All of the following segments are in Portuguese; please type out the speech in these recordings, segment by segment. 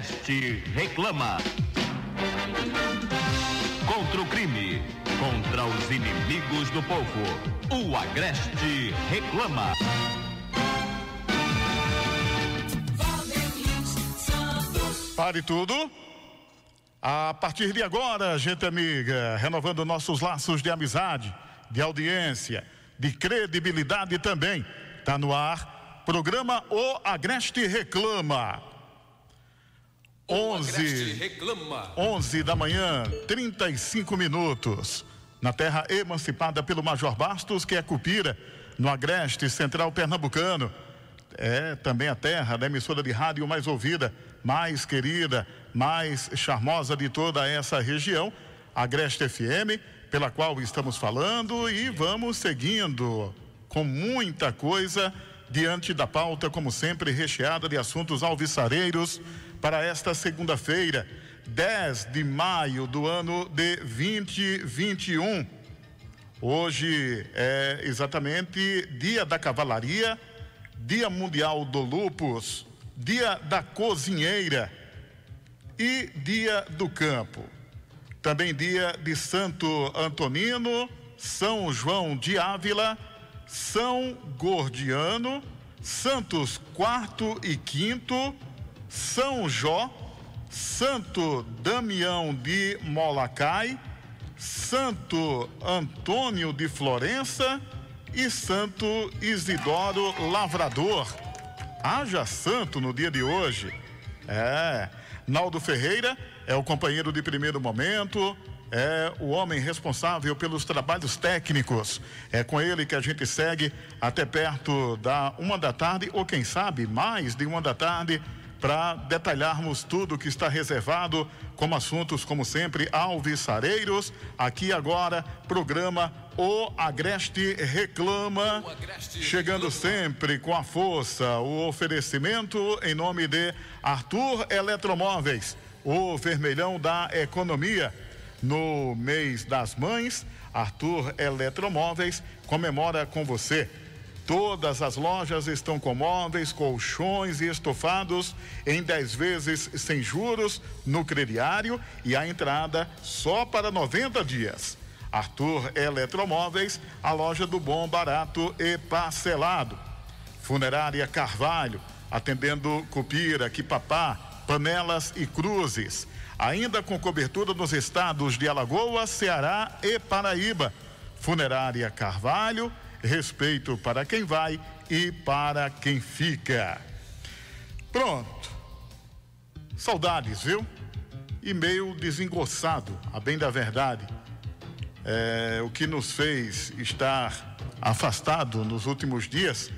O Agreste reclama. Contra o crime, contra os inimigos do povo. O Agreste reclama. Pare tudo. A partir de agora, gente amiga, renovando nossos laços de amizade, de audiência, de credibilidade também. Está no ar. Programa O Agreste Reclama. 11, reclama. 11 da manhã, 35 minutos. Na terra emancipada pelo Major Bastos, que é Cupira, no Agreste Central Pernambucano. É também a terra da emissora de rádio mais ouvida, mais querida, mais charmosa de toda essa região, Agreste FM, pela qual estamos falando e vamos seguindo com muita coisa diante da pauta, como sempre, recheada de assuntos alvissareiros para esta segunda-feira, 10 de maio do ano de 2021. Hoje é exatamente Dia da Cavalaria, Dia Mundial do Lupus, Dia da Cozinheira e Dia do Campo. Também dia de Santo Antonino, São João de Ávila, São Gordiano, Santos quarto e quinto, São Jó, Santo Damião de Molacai, Santo Antônio de Florença e Santo Isidoro Lavrador. Haja santo no dia de hoje. É. Naldo Ferreira é o companheiro de primeiro momento, é o homem responsável pelos trabalhos técnicos. É com ele que a gente segue até perto da uma da tarde, ou quem sabe mais de uma da tarde, para detalharmos tudo que está reservado como assuntos, como sempre, alvissareiros. Aqui agora, programa O Agreste Reclama. O Agreste chegando Reclama. sempre com a força, o oferecimento em nome de Arthur Eletromóveis, o vermelhão da economia. No mês das mães, Arthur Eletromóveis comemora com você. Todas as lojas estão com móveis, colchões e estofados em 10 vezes sem juros no crediário e a entrada só para 90 dias. Arthur Eletromóveis, a loja do bom, barato e parcelado. Funerária Carvalho, atendendo Cupira, Quipapá, Panelas e Cruzes. Ainda com cobertura nos estados de Alagoas, Ceará e Paraíba. Funerária Carvalho, respeito para quem vai e para quem fica. Pronto. Saudades, viu? E meio desengoçado, a bem da verdade. É, o que nos fez estar afastado nos últimos dias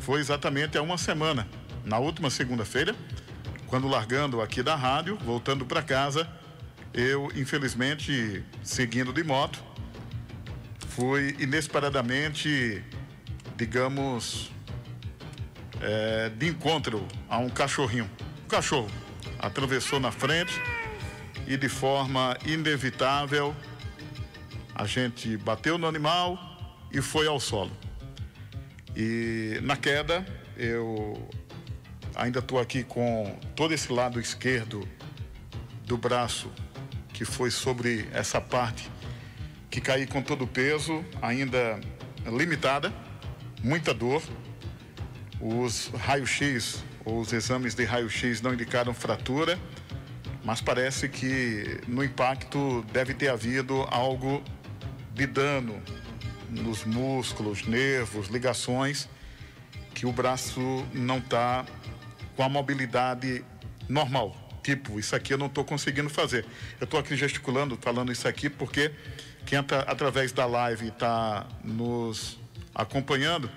foi exatamente há uma semana. Na última segunda-feira, quando largando aqui da rádio, voltando para casa, eu, infelizmente, seguindo de moto, fui inesperadamente, digamos, é, de encontro a um cachorrinho. Um cachorro atravessou na frente e de forma inevitável a gente bateu no animal e foi ao solo. E na queda eu ainda estou aqui com todo esse lado esquerdo do braço que foi sobre essa parte que caí com todo o peso, ainda limitada, muita dor. Os raios-x ou os exames de raio-x não indicaram fratura, mas parece que no impacto deve ter havido algo de dano nos músculos, nervos, ligações, que o braço não está com a mobilidade normal. Tipo, isso aqui eu não estou conseguindo fazer. Eu estou aqui gesticulando, falando isso aqui, porque quem através da live está nos acompanhando,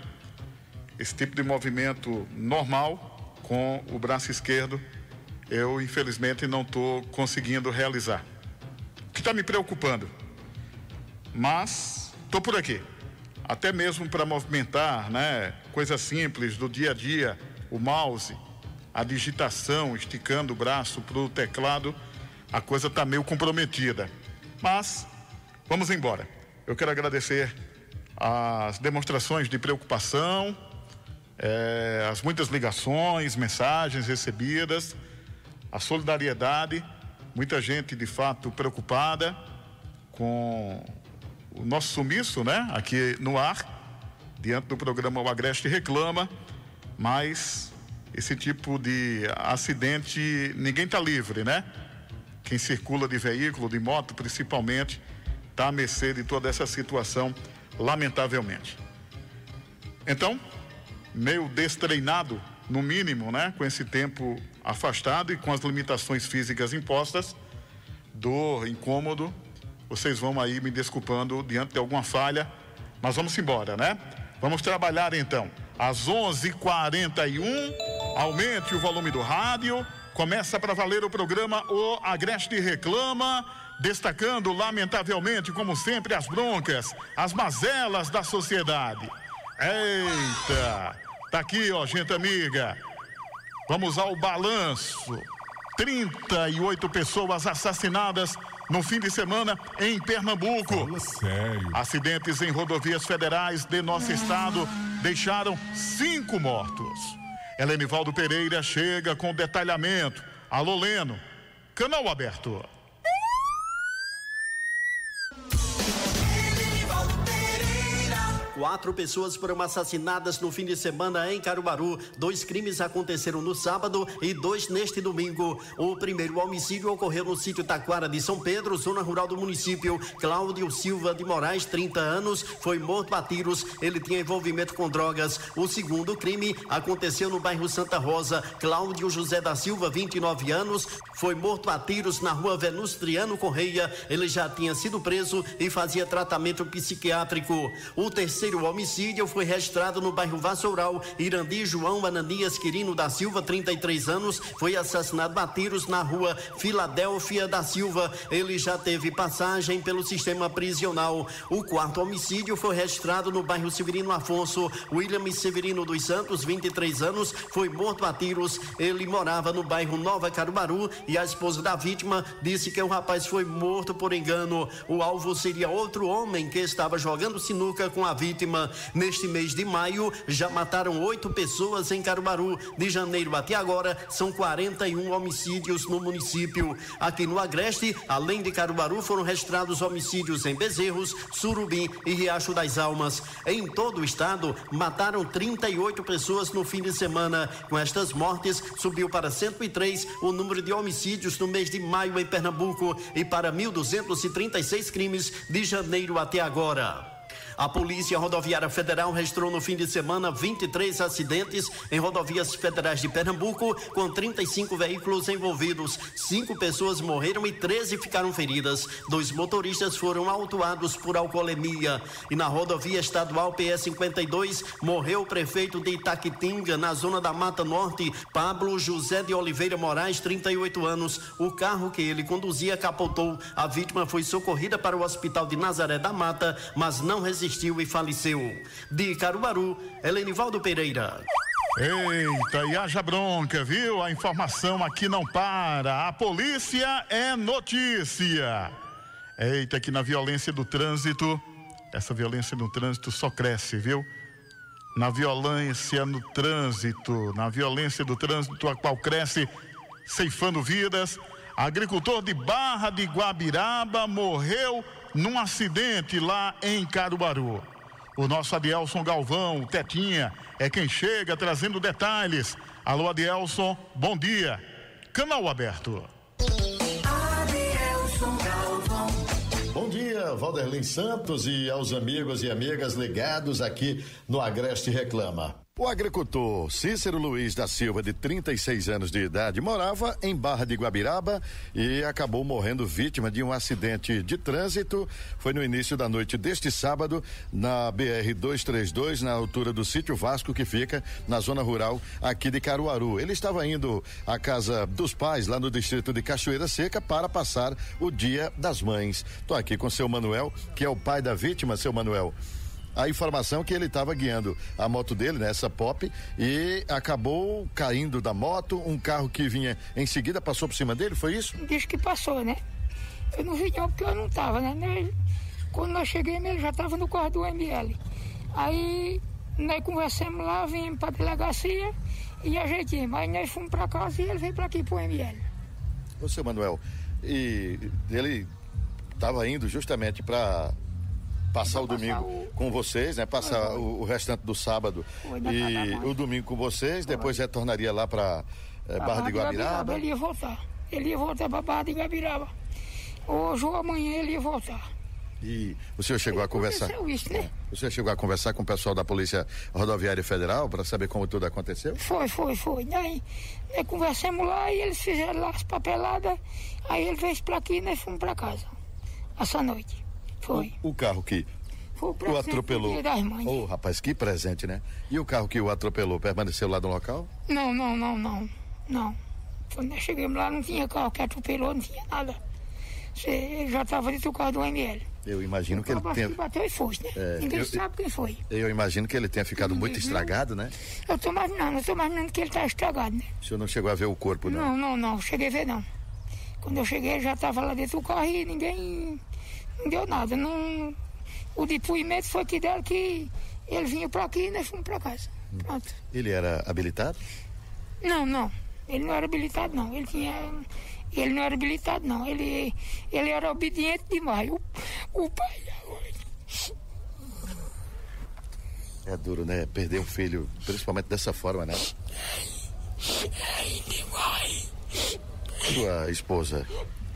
esse tipo de movimento normal com o braço esquerdo, eu infelizmente não estou conseguindo realizar. O que está me preocupando? Mas estou por aqui. Até mesmo para movimentar, né? Coisas simples do dia a dia, o mouse, a digitação, esticando o braço para o teclado, a coisa está meio comprometida. Mas vamos embora. Eu quero agradecer as demonstrações de preocupação, eh, as muitas ligações, mensagens recebidas a solidariedade, muita gente de fato preocupada com o nosso sumiço, né? Aqui no ar, diante do programa O Agreste Reclama, mas esse tipo de acidente, ninguém está livre, né? Quem circula de veículo, de moto principalmente, está à mercê de toda essa situação, lamentavelmente. Então, meio destreinado, no mínimo, né? Com esse tempo afastado e com as limitações físicas impostas, dor, incômodo, vocês vão aí me desculpando diante de alguma falha, mas vamos embora, né? Vamos trabalhar então. Às 11:41, aumente o volume do rádio. Começa para valer o programa O Agreste Reclama, destacando lamentavelmente, como sempre, as broncas, as mazelas da sociedade. Eita! Tá aqui, ó, gente amiga. Vamos ao balanço. 38 pessoas assassinadas no fim de semana em Pernambuco. Fala sério. Acidentes em rodovias federais de nosso estado deixaram cinco mortos. Helenivaldo Pereira chega com detalhamento. Alô, Leno. Canal aberto. Quatro pessoas foram assassinadas no fim de semana em Caruaru. Dois crimes aconteceram no sábado e dois neste domingo. O primeiro homicídio ocorreu no sítio Taquara de São Pedro, zona rural do município. Cláudio Silva de Moraes, 30 anos, foi morto a tiros. Ele tinha envolvimento com drogas. O segundo crime aconteceu no bairro Santa Rosa. Cláudio José da Silva, 29 anos, foi morto a tiros na rua Venustriano Correia. Ele já tinha sido preso e fazia tratamento psiquiátrico. O terceiro terceiro homicídio foi registrado no bairro Vassoural. Irandi João Ananias Quirino da Silva, 33 anos, foi assassinado a tiros na rua Filadélfia da Silva. Ele já teve passagem pelo sistema prisional. O quarto homicídio foi registrado no bairro Severino Afonso. William Severino dos Santos, 23 anos, foi morto a tiros. Ele morava no bairro Nova Caruaru e a esposa da vítima disse que o rapaz foi morto por engano. O alvo seria outro homem que estava jogando sinuca com a vítima vítima. Neste mês de maio, já mataram oito pessoas em Caruaru. De janeiro até agora, são 41 homicídios no município. Aqui no Agreste, além de Caruaru, foram registrados homicídios em Bezerros, Surubim e Riacho das Almas. Em todo o estado, mataram 38 pessoas no fim de semana. Com estas mortes, subiu para 103 o número de homicídios no mês de maio em Pernambuco e para 1.236 crimes de janeiro até agora. A Polícia Rodoviária Federal registrou no fim de semana 23 acidentes em rodovias federais de Pernambuco, com 35 veículos envolvidos. Cinco pessoas morreram e 13 ficaram feridas. Dois motoristas foram autuados por alcoolemia. E na rodovia estadual PS52 morreu o prefeito de Itaquitinga, na zona da Mata Norte, Pablo José de Oliveira Moraes, 38 anos. O carro que ele conduzia capotou. A vítima foi socorrida para o hospital de Nazaré da Mata, mas não resistiu resistiu e faleceu. De Caruaru, Helenivaldo Pereira. Eita, e haja bronca, viu? A informação aqui não para. A polícia é notícia. Eita, que na violência do trânsito, essa violência no trânsito só cresce, viu? Na violência no trânsito, na violência do trânsito, a qual cresce ceifando vidas. Agricultor de Barra de Guabiraba morreu num acidente lá em Caruaru. O nosso Adielson Galvão, Tetinha, é quem chega trazendo detalhes. Alô, Adielson, bom dia. Canal aberto. Adielson Galvão. Bom dia, Valderlin Santos e aos amigos e amigas ligados aqui no Agreste Reclama. O agricultor Cícero Luiz da Silva, de 36 anos de idade, morava em Barra de Guabiraba e acabou morrendo vítima de um acidente de trânsito. Foi no início da noite deste sábado, na BR 232, na altura do sítio Vasco, que fica na zona rural aqui de Caruaru. Ele estava indo à casa dos pais, lá no distrito de Cachoeira Seca, para passar o Dia das Mães. Estou aqui com seu Manuel, que é o pai da vítima, seu Manuel a informação que ele estava guiando a moto dele, né, essa pop, e acabou caindo da moto. Um carro que vinha em seguida passou por cima dele, foi isso? Diz que passou, né? Eu não vi não porque eu não estava, né? Quando nós chegamos, ele já estava no quarto do ML. Aí nós conversamos lá, vimos para a delegacia e ajeitamos. Aí nós fomos para casa e ele veio para aqui para o ML. Ô, seu Manuel, e ele estava indo justamente para passar o domingo o... com vocês, né? Passar o, o, restante do sábado e o domingo com vocês, depois retornaria lá para é, eh, Barra de Guabiraba. Ele ia voltar. Ele ia voltar para Barra de Guabiraba. Hoje ou amanhã ele ia voltar. E o senhor chegou a conversar? Isso, né? O senhor chegou a conversar com o pessoal da Polícia Rodoviária Federal para saber como tudo aconteceu? Foi, foi, foi. Daí, nós conversamos lá e eles fizeram lá as papeladas. Aí ele veio para aqui e nós fomos para casa. Essa noite. Foi. O, o carro que foi o, o atropelou. Mães. Oh, rapaz, que presente, né? E o carro que o atropelou permaneceu lá no local? Não, não, não, não. Não. Quando nós chegamos lá não tinha carro que atropelou, não tinha nada. Ele já estava dentro do carro do ML. Eu imagino que ele tenha. bateu e foi, né? É, Ninguém eu, sabe quem foi. Eu imagino que ele tenha ficado muito estragado, né? Eu estou imaginando, eu estou imaginando que ele está estragado, né? O senhor não chegou a ver o corpo, não? Não, não, não. Cheguei a ver, não. Quando eu cheguei, ele já estava lá dentro do carro e ninguém. Não deu nada. Não... O depoimento foi que deram que ele vinha para aqui e nós fomos para casa. Pronto. Ele era habilitado? Não, não. Ele não era habilitado, não. Ele tinha. Ele não era habilitado, não. Ele, ele era obediente demais. O, o pai. É duro, né? Perder um filho, principalmente dessa forma, né? Demais. Sua esposa,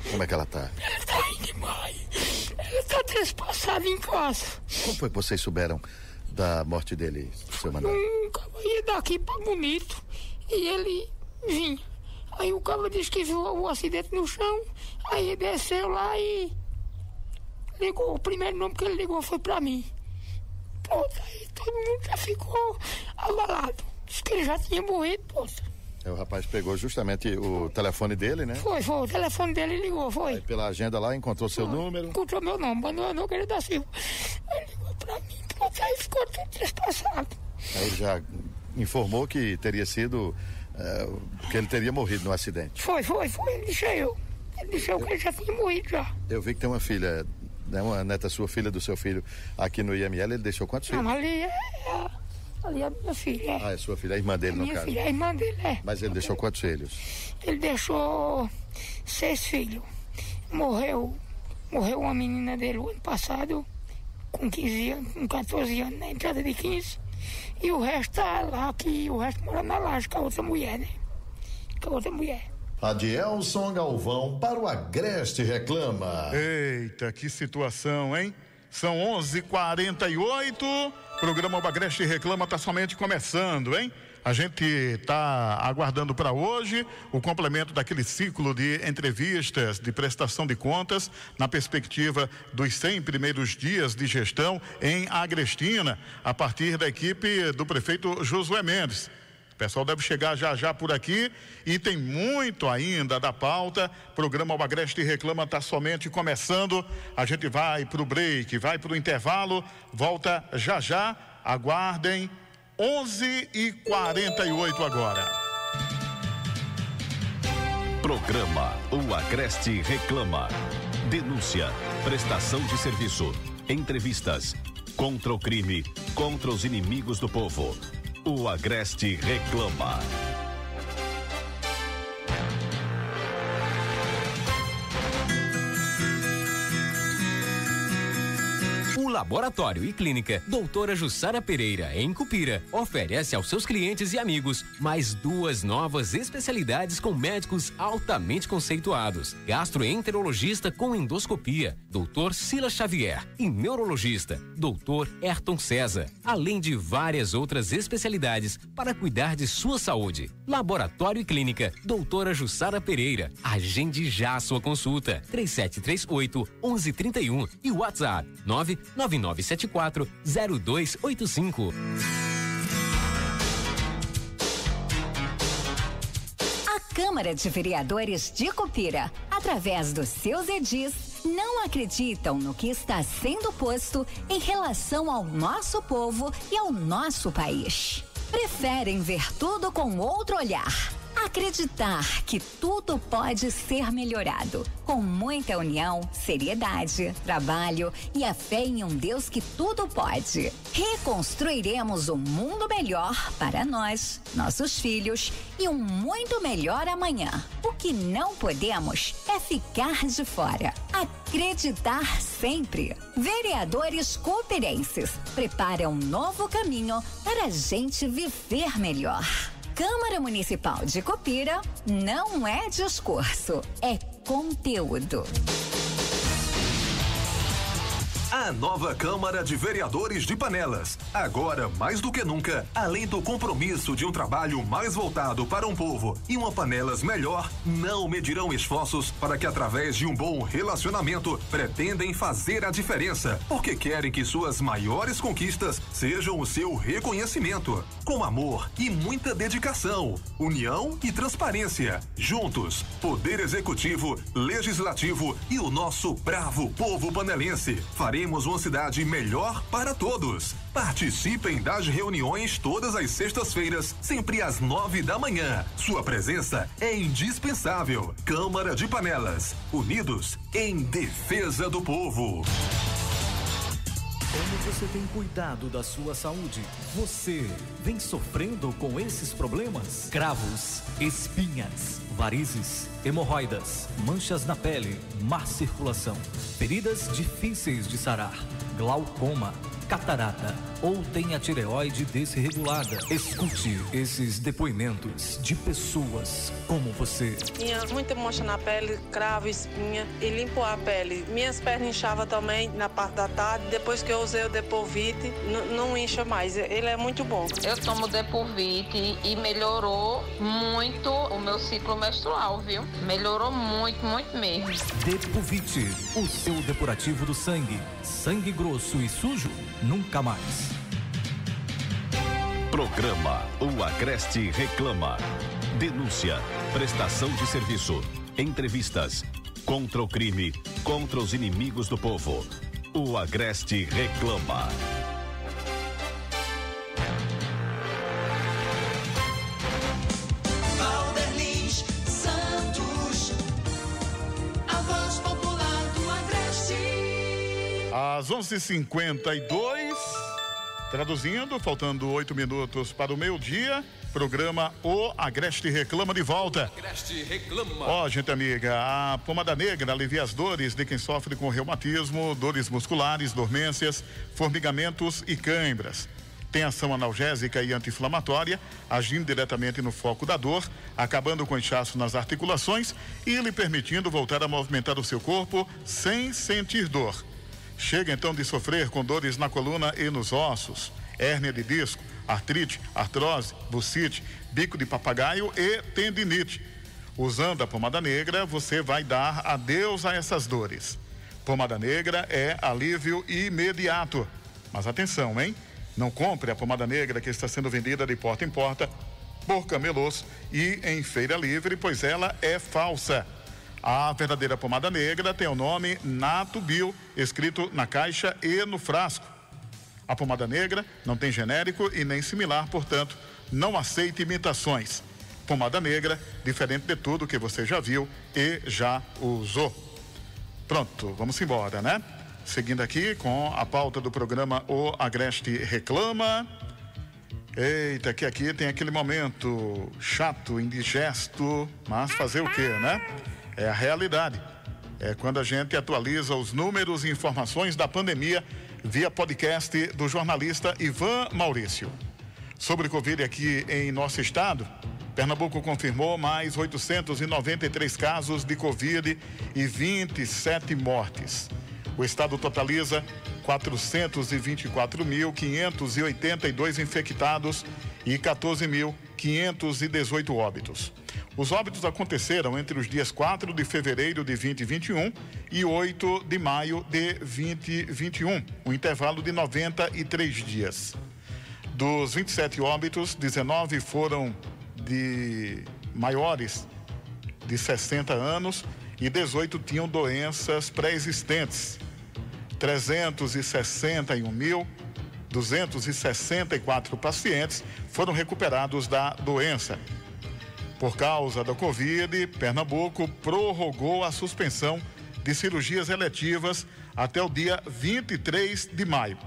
como é que ela tá? Ela tá aí demais. Ela tá trespassada em casa. Como foi que vocês souberam da morte dele, seu Manuel? Um ia daqui pra Bonito e ele vinha. Aí o cabo disse que viu o acidente no chão, aí desceu lá e ligou. O primeiro nome que ele ligou foi pra mim. Pronto, aí todo mundo já ficou abalado. Disse que ele já tinha morrido, pronto. É, o rapaz pegou justamente o telefone dele, né? Foi, foi. O telefone dele ligou, foi. Aí pela agenda lá encontrou seu foi. número? Encontrou meu nome, Manuel Nogueira da Silva. Aí ligou pra mim, pronto, aí ficou tudo trespassado. Aí ele já informou que teria sido é, que ele teria morrido no acidente. Foi, foi, foi. Ele disse eu. Ele disse eu, que ele já tinha morrido já. Eu vi que tem uma filha, né, uma neta sua, filha do seu filho, aqui no IML. Ele deixou quantos filhos? Não, ali é, é, ali é a minha filha. É. Ah, é sua filha, a irmã dele, a no minha caso. Filha, a irmã dele, é. Mas ele deixou quantos filhos? Ele deixou seis filhos. Morreu, morreu uma menina dele o ano passado, com 15 anos, com 14 anos, na entrada de 15. E o resto tá lá, que o resto mora na laje com a outra mulher, né? Com a outra mulher. Adielson Galvão para o Agreste Reclama. Eita, que situação, hein? São 11:48. Programa O Agreste Reclama está somente começando, hein? A gente está aguardando para hoje o complemento daquele ciclo de entrevistas, de prestação de contas, na perspectiva dos 100 primeiros dias de gestão em Agrestina, a partir da equipe do prefeito Josué Mendes. O pessoal deve chegar já já por aqui e tem muito ainda da pauta. Programa O Agreste Reclama está somente começando. A gente vai para o break, vai para o intervalo, volta já já. Aguardem 11 e 48 agora. Programa O Agreste Reclama. Denúncia, prestação de serviço, entrevistas, contra o crime, contra os inimigos do povo. O Agreste Reclama. Laboratório e Clínica Doutora Jussara Pereira, em Cupira, oferece aos seus clientes e amigos mais duas novas especialidades com médicos altamente conceituados: gastroenterologista com endoscopia, Dr. Silas Xavier, e neurologista, Dr. Ayrton César, além de várias outras especialidades para cuidar de sua saúde. Laboratório e Clínica Doutora Jussara Pereira. Agende já sua consulta. 3738 1131 e WhatsApp 99 9974 0285. A Câmara de Vereadores de Cupira, através dos seus edis, não acreditam no que está sendo posto em relação ao nosso povo e ao nosso país. Preferem ver tudo com outro olhar Acreditar que tudo pode ser melhorado com muita união, seriedade, trabalho e a fé em um Deus que tudo pode. Reconstruiremos um mundo melhor para nós, nossos filhos e um muito melhor amanhã. O que não podemos é ficar de fora. Acreditar sempre. Vereadores cooperenses preparam um novo caminho para a gente viver melhor. Câmara Municipal de Copira não é discurso, é conteúdo. A nova Câmara de Vereadores de Panelas. Agora, mais do que nunca, além do compromisso de um trabalho mais voltado para um povo e uma Panelas melhor, não medirão esforços para que, através de um bom relacionamento, pretendem fazer a diferença, porque querem que suas maiores conquistas sejam o seu reconhecimento. Com amor e muita dedicação, união e transparência. Juntos, Poder Executivo, Legislativo e o nosso bravo povo panelense. Faremos Queremos uma cidade melhor para todos. Participem das reuniões todas as sextas-feiras, sempre às nove da manhã. Sua presença é indispensável. Câmara de Panelas, unidos em defesa do povo. Como você tem cuidado da sua saúde? Você vem sofrendo com esses problemas? Cravos, espinhas, varizes, hemorroidas, manchas na pele, má circulação, feridas difíceis de sarar, glaucoma, catarata ou tem a tireoide desregulada. Escute esses depoimentos de pessoas como você. Tinha muita mancha na pele, cravo, espinha e limpou a pele. Minhas pernas inchavam também na parte da tarde. Depois que eu usei o Depovite, não incha mais. Ele é muito bom. Eu tomo Depovite e melhorou muito o meu ciclo menstrual, viu? Melhorou muito, muito mesmo. Depovite, o seu depurativo do sangue. Sangue grosso e sujo? Nunca mais. Programa O Agreste Reclama. Denúncia, prestação de serviço, entrevistas, contra o crime, contra os inimigos do povo. O Agreste Reclama. Às 11:52 Traduzindo, faltando oito minutos para o meio-dia, programa O Agreste Reclama de volta. Agreste Reclama. Ó, oh, gente amiga, a pomada negra alivia as dores de quem sofre com reumatismo, dores musculares, dormências, formigamentos e cãibras. Tem ação analgésica e anti-inflamatória, agindo diretamente no foco da dor, acabando com inchaço nas articulações e lhe permitindo voltar a movimentar o seu corpo sem sentir dor. Chega então de sofrer com dores na coluna e nos ossos, hérnia de disco, artrite, artrose, bucite, bico de papagaio e tendinite. Usando a pomada negra, você vai dar adeus a essas dores. Pomada negra é alívio imediato. Mas atenção, hein? Não compre a pomada negra que está sendo vendida de porta em porta por camelôs e em feira livre, pois ela é falsa. A verdadeira pomada negra tem o nome Nato Bio, escrito na caixa e no frasco. A pomada negra não tem genérico e nem similar, portanto, não aceita imitações. Pomada negra, diferente de tudo que você já viu e já usou. Pronto, vamos embora, né? Seguindo aqui com a pauta do programa O Agreste Reclama. Eita, que aqui tem aquele momento chato, indigesto, mas fazer o quê, né? É a realidade. É quando a gente atualiza os números e informações da pandemia via podcast do jornalista Ivan Maurício. Sobre Covid aqui em nosso estado, Pernambuco confirmou mais 893 casos de Covid e 27 mortes. O estado totaliza 424.582 infectados e 14.518 óbitos. Os óbitos aconteceram entre os dias 4 de fevereiro de 2021 e 8 de maio de 2021, um intervalo de 93 dias. Dos 27 óbitos, 19 foram de maiores de 60 anos e 18 tinham doenças pré-existentes. 361.264 pacientes foram recuperados da doença. Por causa da Covid, Pernambuco prorrogou a suspensão de cirurgias eletivas até o dia 23 de maio.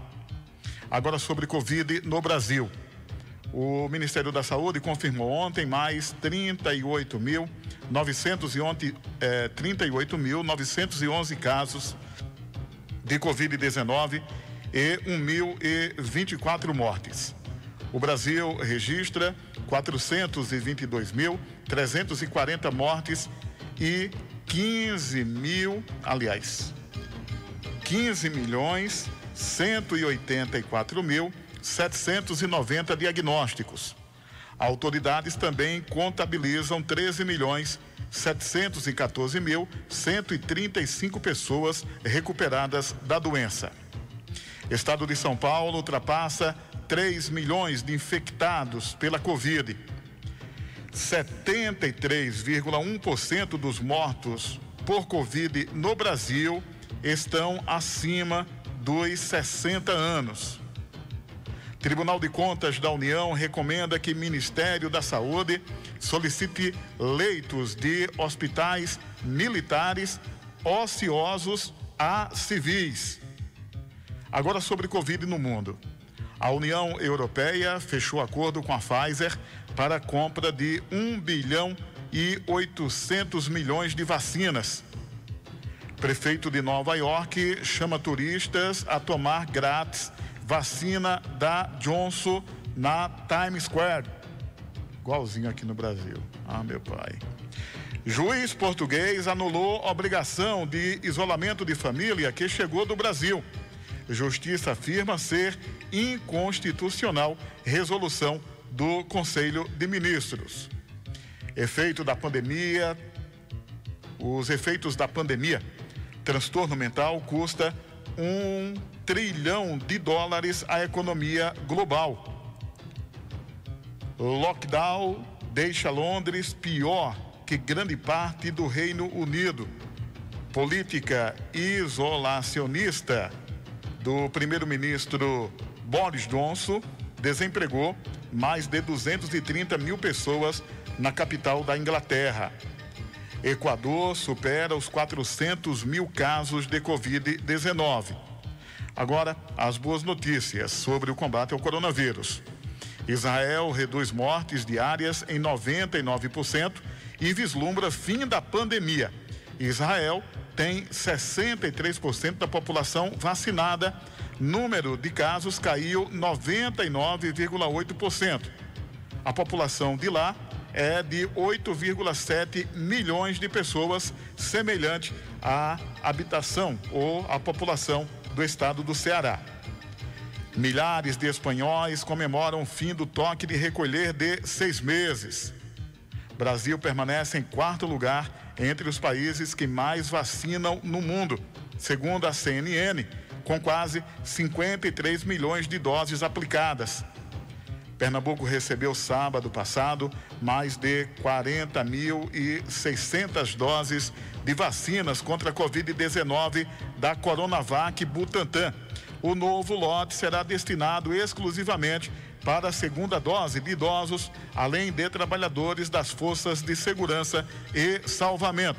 Agora sobre Covid no Brasil. O Ministério da Saúde confirmou ontem mais 38.911 eh, 38.911 casos de Covid-19 e 1.024 mortes. O Brasil registra 422.340 mortes e 15 mil, aliás, 15 milhões 184 mil 790 diagnósticos. Autoridades também contabilizam 13 milhões 714 mil 135 pessoas recuperadas da doença. Estado de São Paulo ultrapassa 3 milhões de infectados pela Covid. 73,1% dos mortos por Covid no Brasil estão acima dos 60 anos. Tribunal de Contas da União recomenda que Ministério da Saúde solicite leitos de hospitais militares ociosos a civis. Agora sobre Covid no mundo. A União Europeia fechou acordo com a Pfizer para a compra de 1 bilhão e 800 milhões de vacinas. Prefeito de Nova York chama turistas a tomar grátis vacina da Johnson na Times Square. Igualzinho aqui no Brasil. Ah, meu pai. Juiz português anulou obrigação de isolamento de família que chegou do Brasil. Justiça afirma ser inconstitucional resolução do Conselho de Ministros. Efeito da pandemia, os efeitos da pandemia, transtorno mental custa um trilhão de dólares à economia global. Lockdown deixa Londres pior que grande parte do Reino Unido. Política isolacionista do primeiro-ministro Boris Johnson desempregou mais de 230 mil pessoas na capital da Inglaterra. Equador supera os 400 mil casos de Covid-19. Agora, as boas notícias sobre o combate ao coronavírus. Israel reduz mortes diárias em 99% e vislumbra fim da pandemia. Israel tem 63% da população vacinada. Número de casos caiu 99,8%. A população de lá é de 8,7 milhões de pessoas, semelhante à habitação ou à população do estado do Ceará. Milhares de espanhóis comemoram o fim do toque de recolher de seis meses. Brasil permanece em quarto lugar entre os países que mais vacinam no mundo, segundo a CNN, com quase 53 milhões de doses aplicadas. Pernambuco recebeu sábado passado mais de 40.600 doses de vacinas contra a Covid-19 da Coronavac Butantan. O novo lote será destinado exclusivamente para a segunda dose de idosos, além de trabalhadores das forças de segurança e salvamento.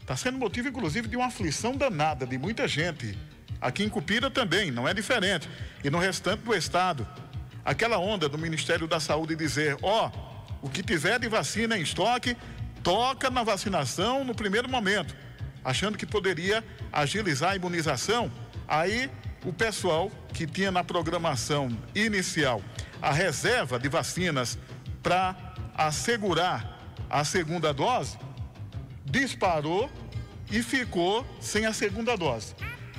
Está sendo motivo, inclusive, de uma aflição danada de muita gente. Aqui em Cupira também, não é diferente. E no restante do estado. Aquela onda do Ministério da Saúde dizer: ó, oh, o que tiver de vacina em estoque, toca na vacinação no primeiro momento, achando que poderia agilizar a imunização. Aí o pessoal que tinha na programação inicial a reserva de vacinas para assegurar a segunda dose, disparou e ficou sem a segunda dose.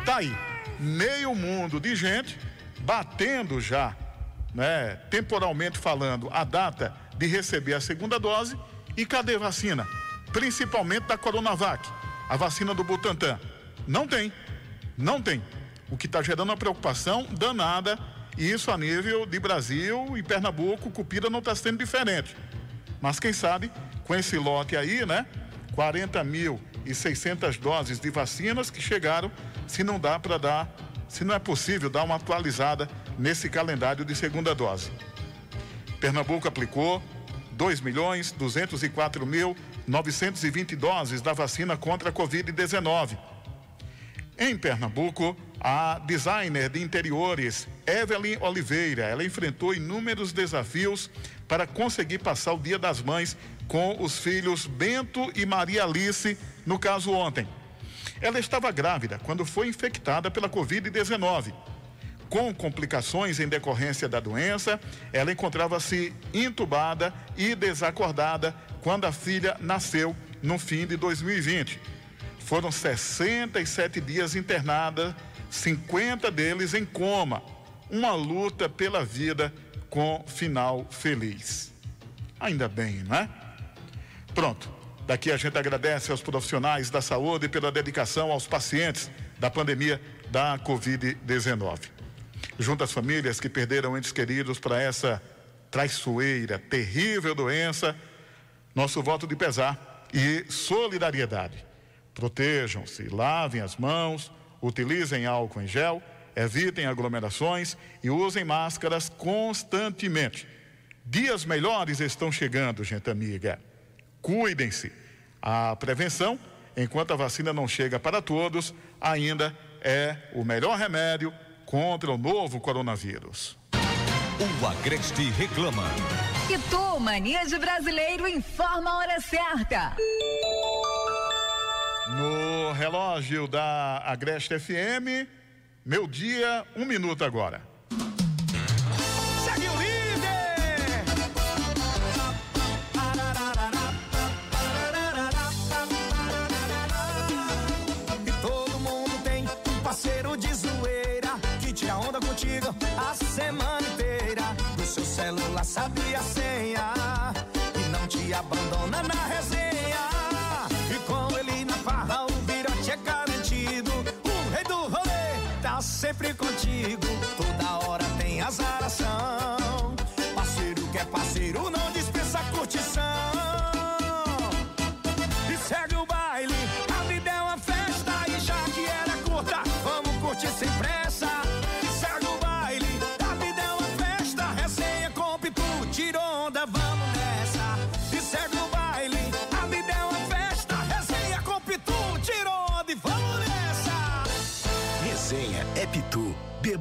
Tá aí, meio mundo de gente batendo já, né, temporalmente falando, a data de receber a segunda dose e cadê vacina? Principalmente da Coronavac, a vacina do Butantan. Não tem, não tem. O que está gerando uma preocupação danada isso a nível de Brasil e Pernambuco, Cupira não está sendo diferente. Mas quem sabe, com esse lote aí, né? 40 mil e 600 doses de vacinas que chegaram, se não dá para dar, se não é possível dar uma atualizada nesse calendário de segunda dose. Pernambuco aplicou 2 milhões 204 mil 920 doses da vacina contra a Covid-19. Em Pernambuco, a designer de interiores Evelyn Oliveira. Ela enfrentou inúmeros desafios para conseguir passar o Dia das Mães com os filhos Bento e Maria Alice, no caso ontem. Ela estava grávida quando foi infectada pela Covid-19. Com complicações em decorrência da doença, ela encontrava-se intubada e desacordada quando a filha nasceu no fim de 2020. Foram 67 dias internada, 50 deles em coma. Uma luta pela vida com final feliz. Ainda bem, não é? Pronto. Daqui a gente agradece aos profissionais da saúde pela dedicação aos pacientes da pandemia da Covid-19. Junto às famílias que perderam entes queridos para essa traiçoeira, terrível doença, nosso voto de pesar e solidariedade. Protejam-se, lavem as mãos, utilizem álcool em gel, evitem aglomerações e usem máscaras constantemente. Dias melhores estão chegando, gente amiga. Cuidem-se. A prevenção, enquanto a vacina não chega para todos, ainda é o melhor remédio contra o novo coronavírus. O Agreste reclama. E tu, Mania de Brasileiro, informa a hora certa. No relógio da Agreste FM, meu dia, um minuto agora. Sempre contigo.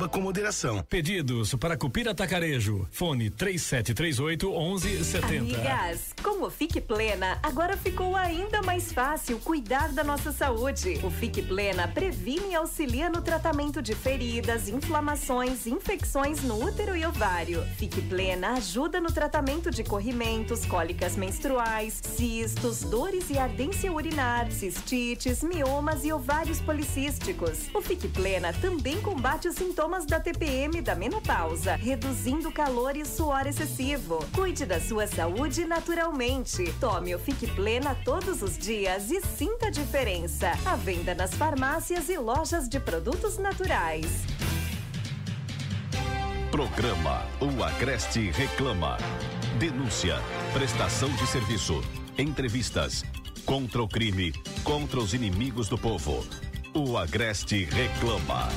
Beba com moderação. Pedidos para Cupira Tacarejo. Fone 3738 1170. Amigas, com o Fique Plena, agora ficou ainda mais fácil cuidar da nossa saúde. O Fique Plena previne e auxilia no tratamento de feridas, inflamações, infecções no útero e ovário. Fique Plena ajuda no tratamento de corrimentos, cólicas menstruais, cistos, dores e ardência urinar, cistites, miomas e ovários policísticos. O Fique Plena também combate os sintomas da TPM da menopausa, reduzindo calor e suor excessivo. Cuide da sua saúde naturalmente. Tome o Fique Plena todos os dias e sinta a diferença. A venda nas farmácias e lojas de produtos naturais. Programa O Agreste Reclama. Denúncia, prestação de serviço, entrevistas, contra o crime, contra os inimigos do povo. O Agreste Reclama.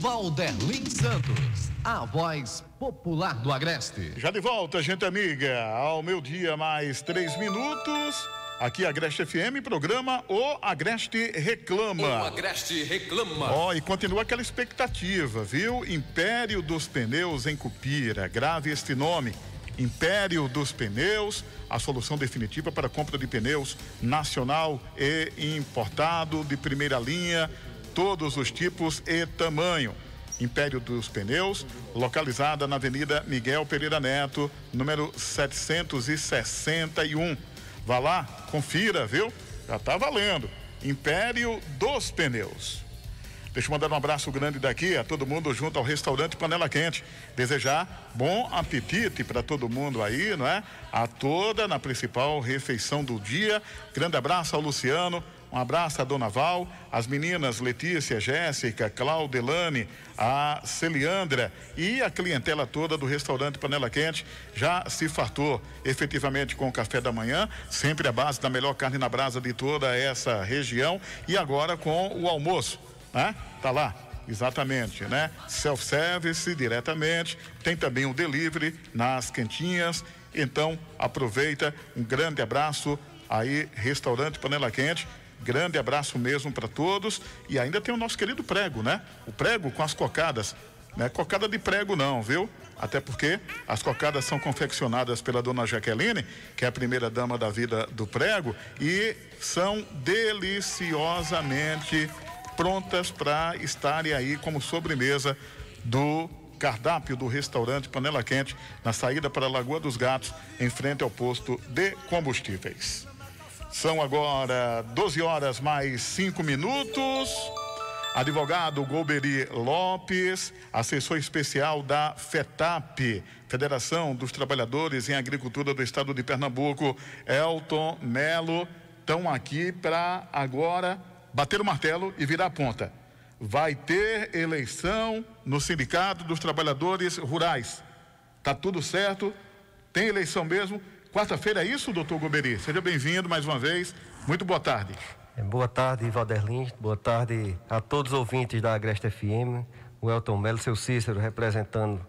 Valderlin Santos, a voz popular do Agreste. Já de volta, gente amiga, ao meu dia mais três minutos. Aqui Agreste FM, programa O Agreste Reclama. O Agreste reclama. Ó, e continua aquela expectativa, viu? Império dos Pneus em Cupira, grave este nome. Império dos Pneus, a solução definitiva para a compra de pneus nacional e importado de primeira linha, todos os tipos e tamanho. Império dos Pneus, localizada na Avenida Miguel Pereira Neto, número 761. Vá lá, confira, viu? Já tá valendo. Império dos Pneus. Deixa eu mandar um abraço grande daqui a todo mundo junto ao restaurante Panela Quente. Desejar bom apetite para todo mundo aí, não é? A toda na principal refeição do dia. Grande abraço ao Luciano, um abraço à Dona Val, as meninas Letícia, Jéssica, Claudelane, a Celiandra e a clientela toda do restaurante Panela Quente já se fartou efetivamente com o café da manhã, sempre a base da melhor carne na brasa de toda essa região e agora com o almoço, né? Tá lá. Exatamente, né? Self-service diretamente, tem também o delivery nas quentinhas. Então, aproveita, um grande abraço aí, restaurante Panela Quente Grande abraço mesmo para todos. E ainda tem o nosso querido prego, né? O prego com as cocadas. Não é cocada de prego, não, viu? Até porque as cocadas são confeccionadas pela dona Jaqueline, que é a primeira dama da vida do prego, e são deliciosamente prontas para estarem aí como sobremesa do cardápio do restaurante Panela Quente, na saída para a Lagoa dos Gatos, em frente ao posto de combustíveis. São agora 12 horas mais 5 minutos. Advogado Golberi Lopes, assessor especial da FETAP, Federação dos Trabalhadores em Agricultura do Estado de Pernambuco, Elton Melo, estão aqui para agora bater o martelo e virar a ponta. Vai ter eleição no Sindicato dos Trabalhadores Rurais. Tá tudo certo? Tem eleição mesmo? Quarta-feira é isso, doutor Goberi? Seja bem-vindo mais uma vez. Muito boa tarde. É, boa tarde, Valderlin. Boa tarde a todos os ouvintes da Agreste FM. O Elton Melo, seu Cícero, representando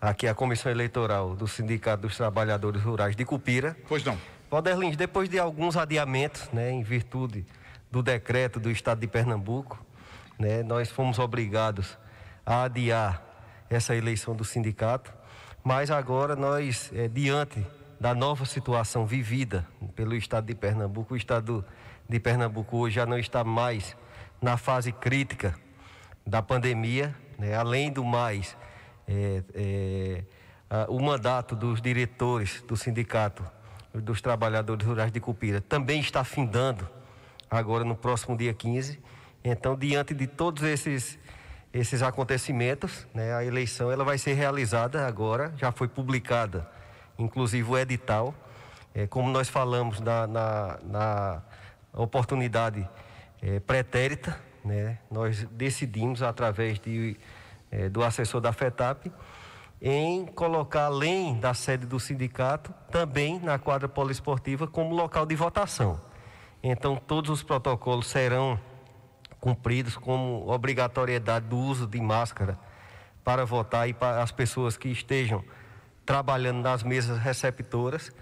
aqui a Comissão Eleitoral do Sindicato dos Trabalhadores Rurais de Cupira. Pois não. Valderlins, depois de alguns adiamentos, né, em virtude do decreto do Estado de Pernambuco, né, nós fomos obrigados a adiar essa eleição do sindicato, mas agora nós, é, diante da nova situação vivida pelo Estado de Pernambuco, o Estado de Pernambuco hoje já não está mais na fase crítica da pandemia, né, além do mais, é, é, a, o mandato dos diretores do sindicato dos trabalhadores rurais de Cupira também está findando agora no próximo dia 15. Então, diante de todos esses esses acontecimentos, né, a eleição ela vai ser realizada agora, já foi publicada, inclusive o edital, é, como nós falamos na, na, na oportunidade é, pretérita, né, nós decidimos através de, é, do assessor da FETAP em colocar além da sede do sindicato também na quadra poliesportiva como local de votação. Então todos os protocolos serão cumpridos como obrigatoriedade do uso de máscara para votar e para as pessoas que estejam trabalhando nas mesas receptoras,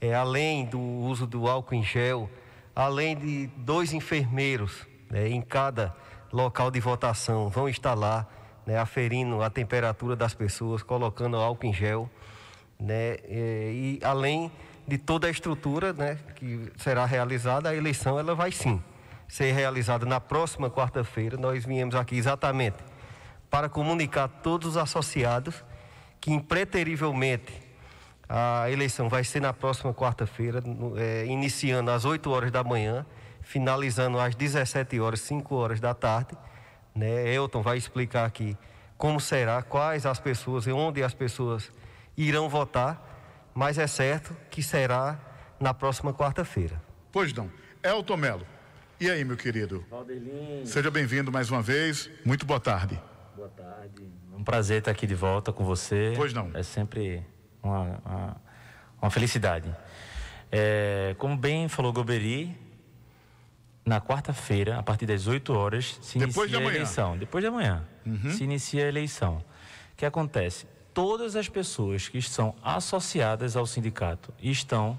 é, além do uso do álcool em gel, além de dois enfermeiros né, em cada local de votação vão estar lá, né, aferindo a temperatura das pessoas, colocando álcool em gel, né, e, e além de toda a estrutura né, que será realizada, a eleição ela vai sim ser realizada na próxima quarta-feira. Nós viemos aqui exatamente para comunicar a todos os associados que impreterivelmente a eleição vai ser na próxima quarta-feira, é, iniciando às 8 horas da manhã, finalizando às 17 horas, 5 horas da tarde. Né? Elton vai explicar aqui como será, quais as pessoas e onde as pessoas irão votar, mas é certo que será na próxima quarta-feira. Pois não. Elton Melo. E aí, meu querido? Valdelin. Seja bem-vindo mais uma vez. Muito boa tarde. Boa tarde. Um prazer estar aqui de volta com você. Pois não. É sempre uma, uma, uma felicidade. É, como bem falou Goberi, na quarta-feira, a partir das 8 horas, se Depois inicia a eleição. Depois de amanhã. Uhum. Se inicia a eleição. O que acontece? Todas as pessoas que são associadas ao sindicato e estão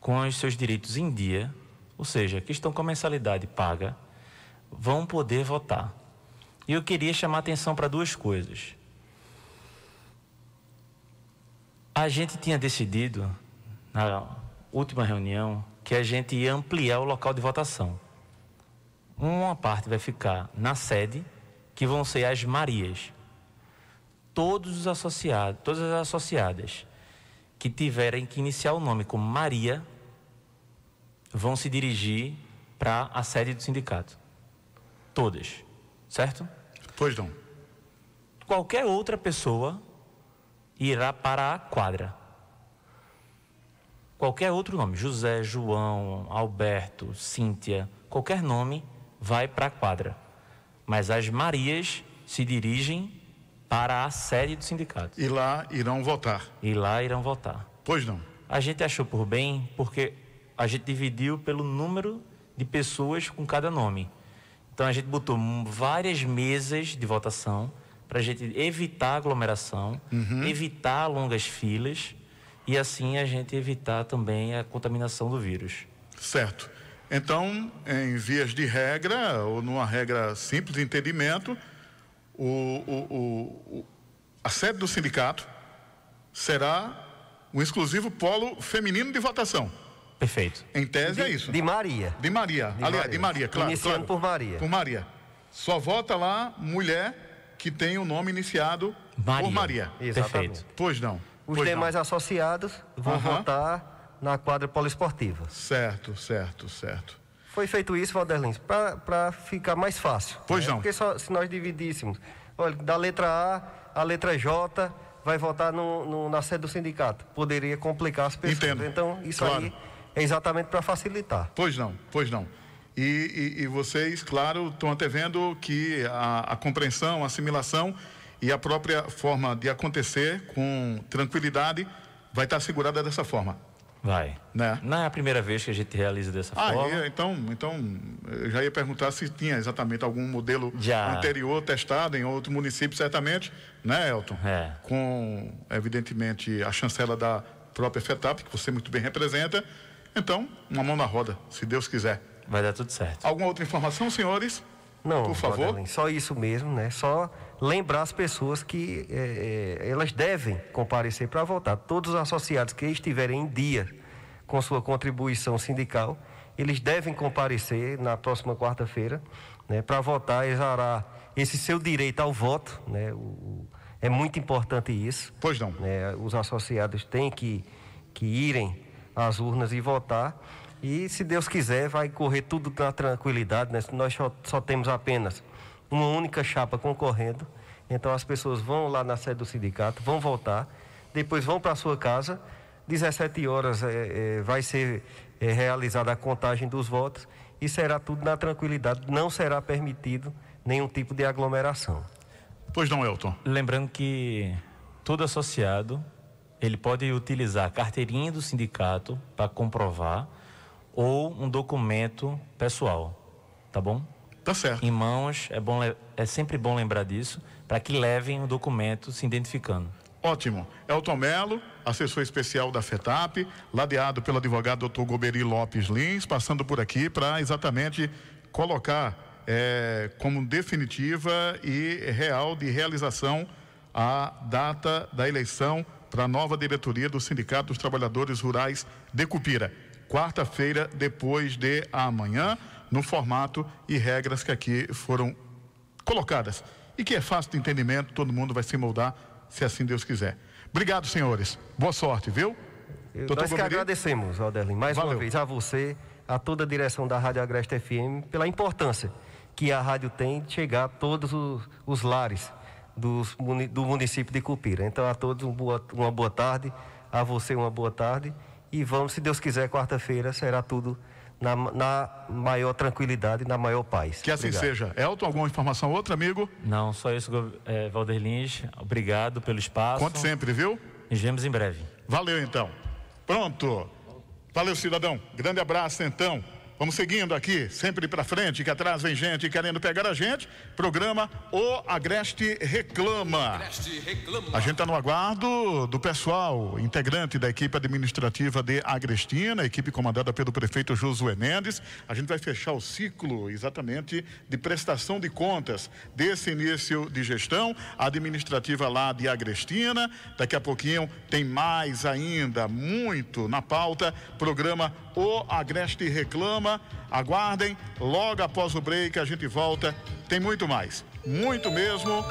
com os seus direitos em dia, ou seja, que estão com a mensalidade paga, vão poder votar. E eu queria chamar atenção para duas coisas. A gente tinha decidido, na última reunião, que a gente ia ampliar o local de votação. Uma parte vai ficar na sede, que vão ser as Marias. Todos os associados, todas as associadas que tiverem que iniciar o nome como Maria vão se dirigir para a sede do sindicato. Todas, certo? Pois não. Qualquer outra pessoa irá para a quadra. Qualquer outro nome, José, João, Alberto, Cíntia, qualquer nome vai para a quadra. Mas as Marias se dirigem para a sede do sindicato. E lá irão votar. E lá irão votar. Pois não. A gente achou por bem porque a gente dividiu pelo número de pessoas com cada nome. Então a gente botou várias mesas de votação para a gente evitar aglomeração, Uhum. evitar longas filas e assim a gente evitar também a contaminação do vírus. Certo. Então, em vias de regra, ou numa regra simples de entendimento, o, o, o, a sede do sindicato será um exclusivo polo feminino de votação. Perfeito. Em tese de, é isso. De Maria. De Maria. De Aliás, Maria. de Maria, claro. Iniciando claro. por Maria. Por Maria. Só vota lá mulher que tem o nome iniciado Maria. por Maria. Exatamente. Perfeito. Pois não. Os pois demais não. associados vão Aham. votar na quadra poliesportiva. Certo, certo, certo. Foi feito isso, Valderlins, para ficar mais fácil. Pois né? não. Porque só, se nós dividíssemos, olha, da letra A, a letra J vai votar no, no- na sede do sindicato. Poderia complicar as pessoas. Entendo. Então, isso Claro. aí é exatamente para facilitar. Pois não, pois não. E, e- e vocês, claro, estão antevendo que a, a compreensão, a assimilação e a própria forma de acontecer com tranquilidade vai estar assegurada dessa forma. Vai. Né? Não é a primeira vez que a gente realiza dessa Ah, forma. e, então, então, eu já ia perguntar se tinha exatamente algum modelo Já. anterior testado em outro município, certamente, né, Elton? É. Com, evidentemente, a chancela da própria FETAP, que você muito bem representa. Então, uma mão na roda, se Deus quiser. Vai dar tudo certo. Alguma outra informação, senhores? Não, Por favor. Valderlin, só isso mesmo, né? Só lembrar as pessoas que eh, eh, elas devem comparecer para votar. Todos os associados que estiverem em dia com sua contribuição sindical, eles devem comparecer na próxima quarta-feira, né? Para votar, exarar esse seu direito ao voto, né? O- é muito importante isso. Pois não. né? Os associados têm que, que irem às urnas e votar. E, se Deus quiser, vai correr tudo na tranquilidade. Né? Nós só, só temos apenas uma única chapa concorrendo. Então, as pessoas vão lá na sede do sindicato, vão votar, depois vão para a sua casa. 17 horas eh, eh, vai ser eh, realizada a contagem dos votos e será tudo na tranquilidade. Não será permitido nenhum tipo de aglomeração. Pois não, Elton. Lembrando que todo associado ele pode utilizar a carteirinha do sindicato para comprovar ou um documento pessoal, tá bom? Tá certo. Em mãos é bom é sempre bom lembrar disso para que levem o documento se identificando. Ótimo. Elton Melo, assessor especial da FETAP, ladeado pelo advogado Dr. Goberi Lopes Lins, passando por aqui para exatamente colocar eh, como definitiva e real de realização a data da eleição para a nova diretoria do Sindicato dos Trabalhadores Rurais de Cupira. Quarta-feira, depois de amanhã, no formato e regras que aqui foram colocadas. E que é fácil de entendimento, todo mundo vai se moldar, se assim Deus quiser. Obrigado, senhores. Boa sorte, viu? Eu- Doutor Nós que agradecemos, Alderlin, mais Valeu. uma vez a você, a toda a direção da Rádio Agreste FM, pela importância que a rádio tem de chegar a todos os, os lares muni- do município de Cupira. Então, a todos um boa- uma boa tarde, a você uma boa tarde. E vamos, se Deus quiser, quarta-feira será tudo na, na maior tranquilidade, na maior paz. Que assim Obrigado. seja. Elton, alguma informação outra, amigo? Não, só isso, é, Valder Lins. Obrigado pelo espaço. Conte sempre, viu? Nos vemos em breve. Valeu, então. Pronto. Valeu, cidadão. Grande abraço, então. Vamos seguindo aqui, sempre para frente, que atrás vem gente querendo pegar a gente. Programa O Agreste Reclama. A gente está no aguardo do pessoal, integrante da equipe administrativa de Agrestina, equipe comandada pelo prefeito Josué Mendes. A gente vai fechar o ciclo exatamente de prestação de contas desse início de gestão administrativa lá de Agrestina. Daqui a pouquinho tem mais ainda, muito na pauta. Programa O Agreste Reclama. Aguardem, logo após o break a gente volta. Tem muito mais, muito mesmo.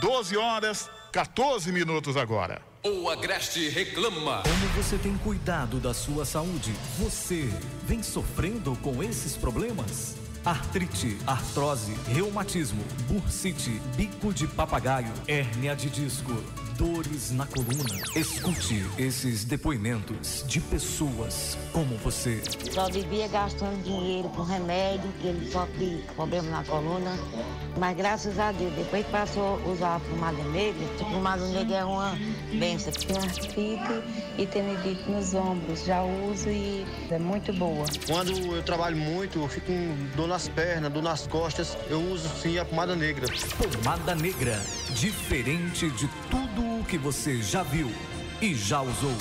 12 horas, 14 minutos agora. O Agreste reclama. Como você tem cuidado da sua saúde? Você vem sofrendo com esses problemas? Artrite, artrose, reumatismo, bursite, bico de papagaio, hérnia de disco, dores na coluna. Escute esses depoimentos de pessoas como você. Só vivia gastando dinheiro com remédio, que ele sofre problema na coluna. Mas graças a Deus, depois que passou a usar a pomada negra, a pomada negra é uma benção. Tenho artrite e tendinite nos ombros. Já uso e é muito boa. Quando eu trabalho muito, eu fico com dor nas pernas, dor nas costas, eu uso sim a pomada negra. Pomada negra, diferente de tudo o que você já viu e já usou.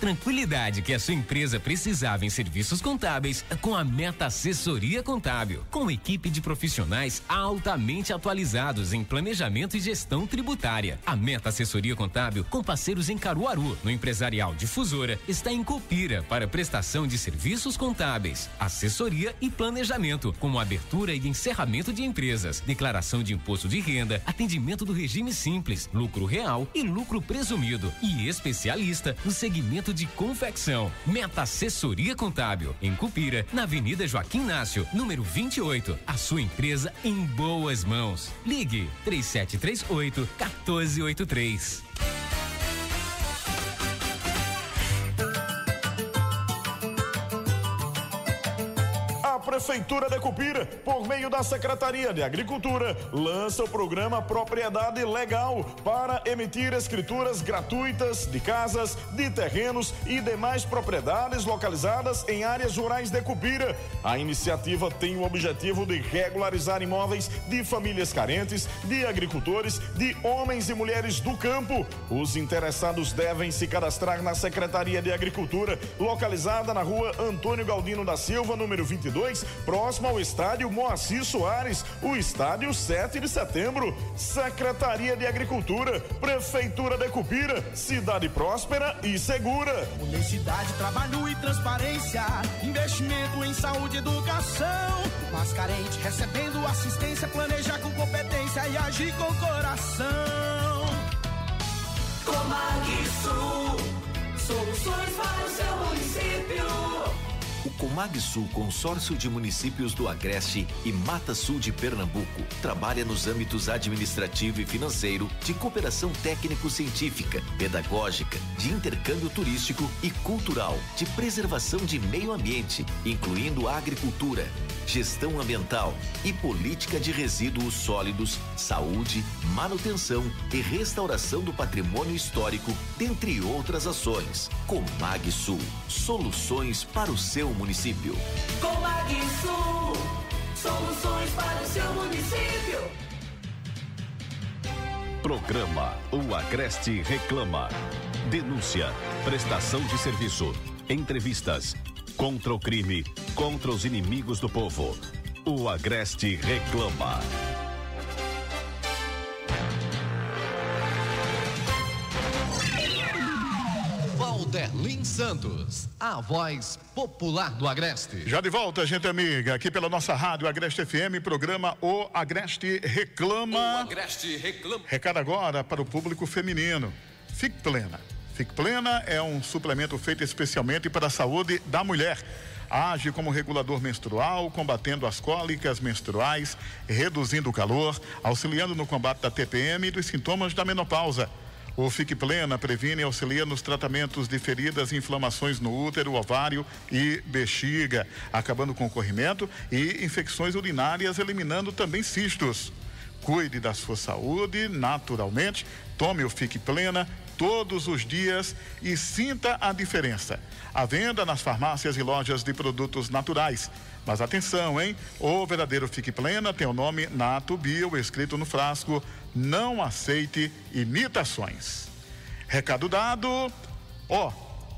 Tranquilidade que a sua empresa precisava em serviços contábeis com a Meta Assessoria Contábil, com equipe de profissionais altamente atualizados em planejamento e gestão tributária. A Meta Assessoria Contábil, com parceiros em Caruaru, no empresarial Difusora, está em Copira para prestação de serviços contábeis, assessoria e planejamento, como abertura e encerramento de empresas, declaração de imposto de renda, atendimento do regime simples, lucro real e lucro presumido e especialista no segmento de confecção. Meta Assessoria Contábil, em Cupira, na Avenida Joaquim Nácio, número 28. A sua empresa em boas mãos. Ligue 3738 1483. Prefeitura de Cupira, por meio da Secretaria de Agricultura, lança o programa Propriedade Legal para emitir escrituras gratuitas de casas, de terrenos e demais propriedades localizadas em áreas rurais de Cupira. A iniciativa tem o objetivo de regularizar imóveis de famílias carentes, de agricultores, de homens e mulheres do campo. Os interessados devem se cadastrar na Secretaria de Agricultura, localizada na rua Antônio Galdino da Silva, número 22, próximo ao estádio Moacir Soares, o estádio 7 de setembro. Secretaria de Agricultura, Prefeitura de Cupira, cidade próspera e segura. Honestidade, trabalho e transparência, investimento em saúde e educação. Mas carente recebendo assistência, planejar com competência e agir com coração. Comag Sul, soluções para o seu município. Comagsul Consórcio de Municípios do Agreste e Mata Sul de Pernambuco trabalha nos âmbitos administrativo e financeiro, de cooperação técnico-científica, pedagógica, de intercâmbio turístico e cultural, de preservação de meio ambiente, incluindo agricultura, gestão ambiental e política de resíduos sólidos, saúde, manutenção e restauração do patrimônio histórico, dentre outras ações. Comagsul, soluções para o seu município. Comagsul, soluções para o seu município. Programa O Agreste Reclama. Denúncia, prestação de serviço, entrevistas, contra o crime, contra os inimigos do povo. O Agreste reclama. Valderlin Santos, a voz popular do Agreste. Já de volta, gente amiga, aqui pela nossa rádio Agreste FM, programa O Agreste Reclama. O Agreste Reclama. Recado agora para o público feminino. Fique plena. Fique Plena é um suplemento feito especialmente para a saúde da mulher. Age como regulador menstrual, combatendo as cólicas menstruais, reduzindo o calor, auxiliando no combate da TPM e dos sintomas da menopausa. O Fique Plena previne e auxilia nos tratamentos de feridas e inflamações no útero, ovário e bexiga, acabando com o corrimento e infecções urinárias, eliminando também cistos. Cuide da sua saúde naturalmente, tome o Fique Plena todos os dias e sinta a diferença. A venda nas farmácias e lojas de produtos naturais. Mas atenção, hein? O verdadeiro Fique Plena tem o nome Nato Bio escrito no frasco. Não aceite imitações. Recado dado. Ó,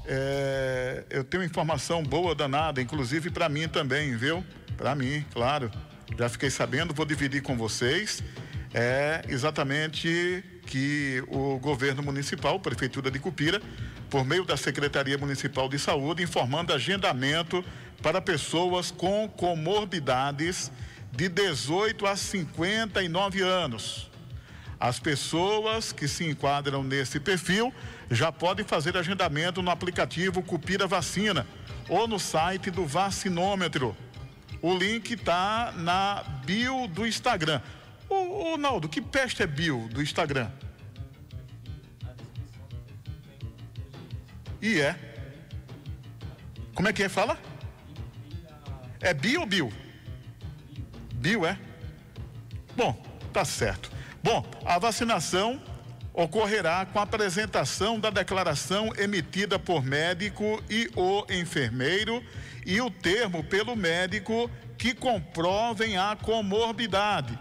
é, eu tenho informação boa danada, inclusive para mim também, viu? Para mim, claro. Já fiquei sabendo, vou dividir com vocês. É exatamente que o governo municipal, Prefeitura de Cupira, por meio da Secretaria Municipal de Saúde, informando agendamento para pessoas com comorbidades de 18 a 59 anos. As pessoas que se enquadram nesse perfil já podem fazer agendamento no aplicativo Cupira Vacina ou no site do Vacinômetro. O link está na bio do Instagram. Ô, ô Naldo, que peste é bio do Instagram? E é. Como é que é? Fala? É bio ou bio? Bio, é? Bom, tá certo. Bom, a vacinação ocorrerá com a apresentação da declaração emitida por médico e o enfermeiro e o termo pelo médico que comprovem a comorbidade.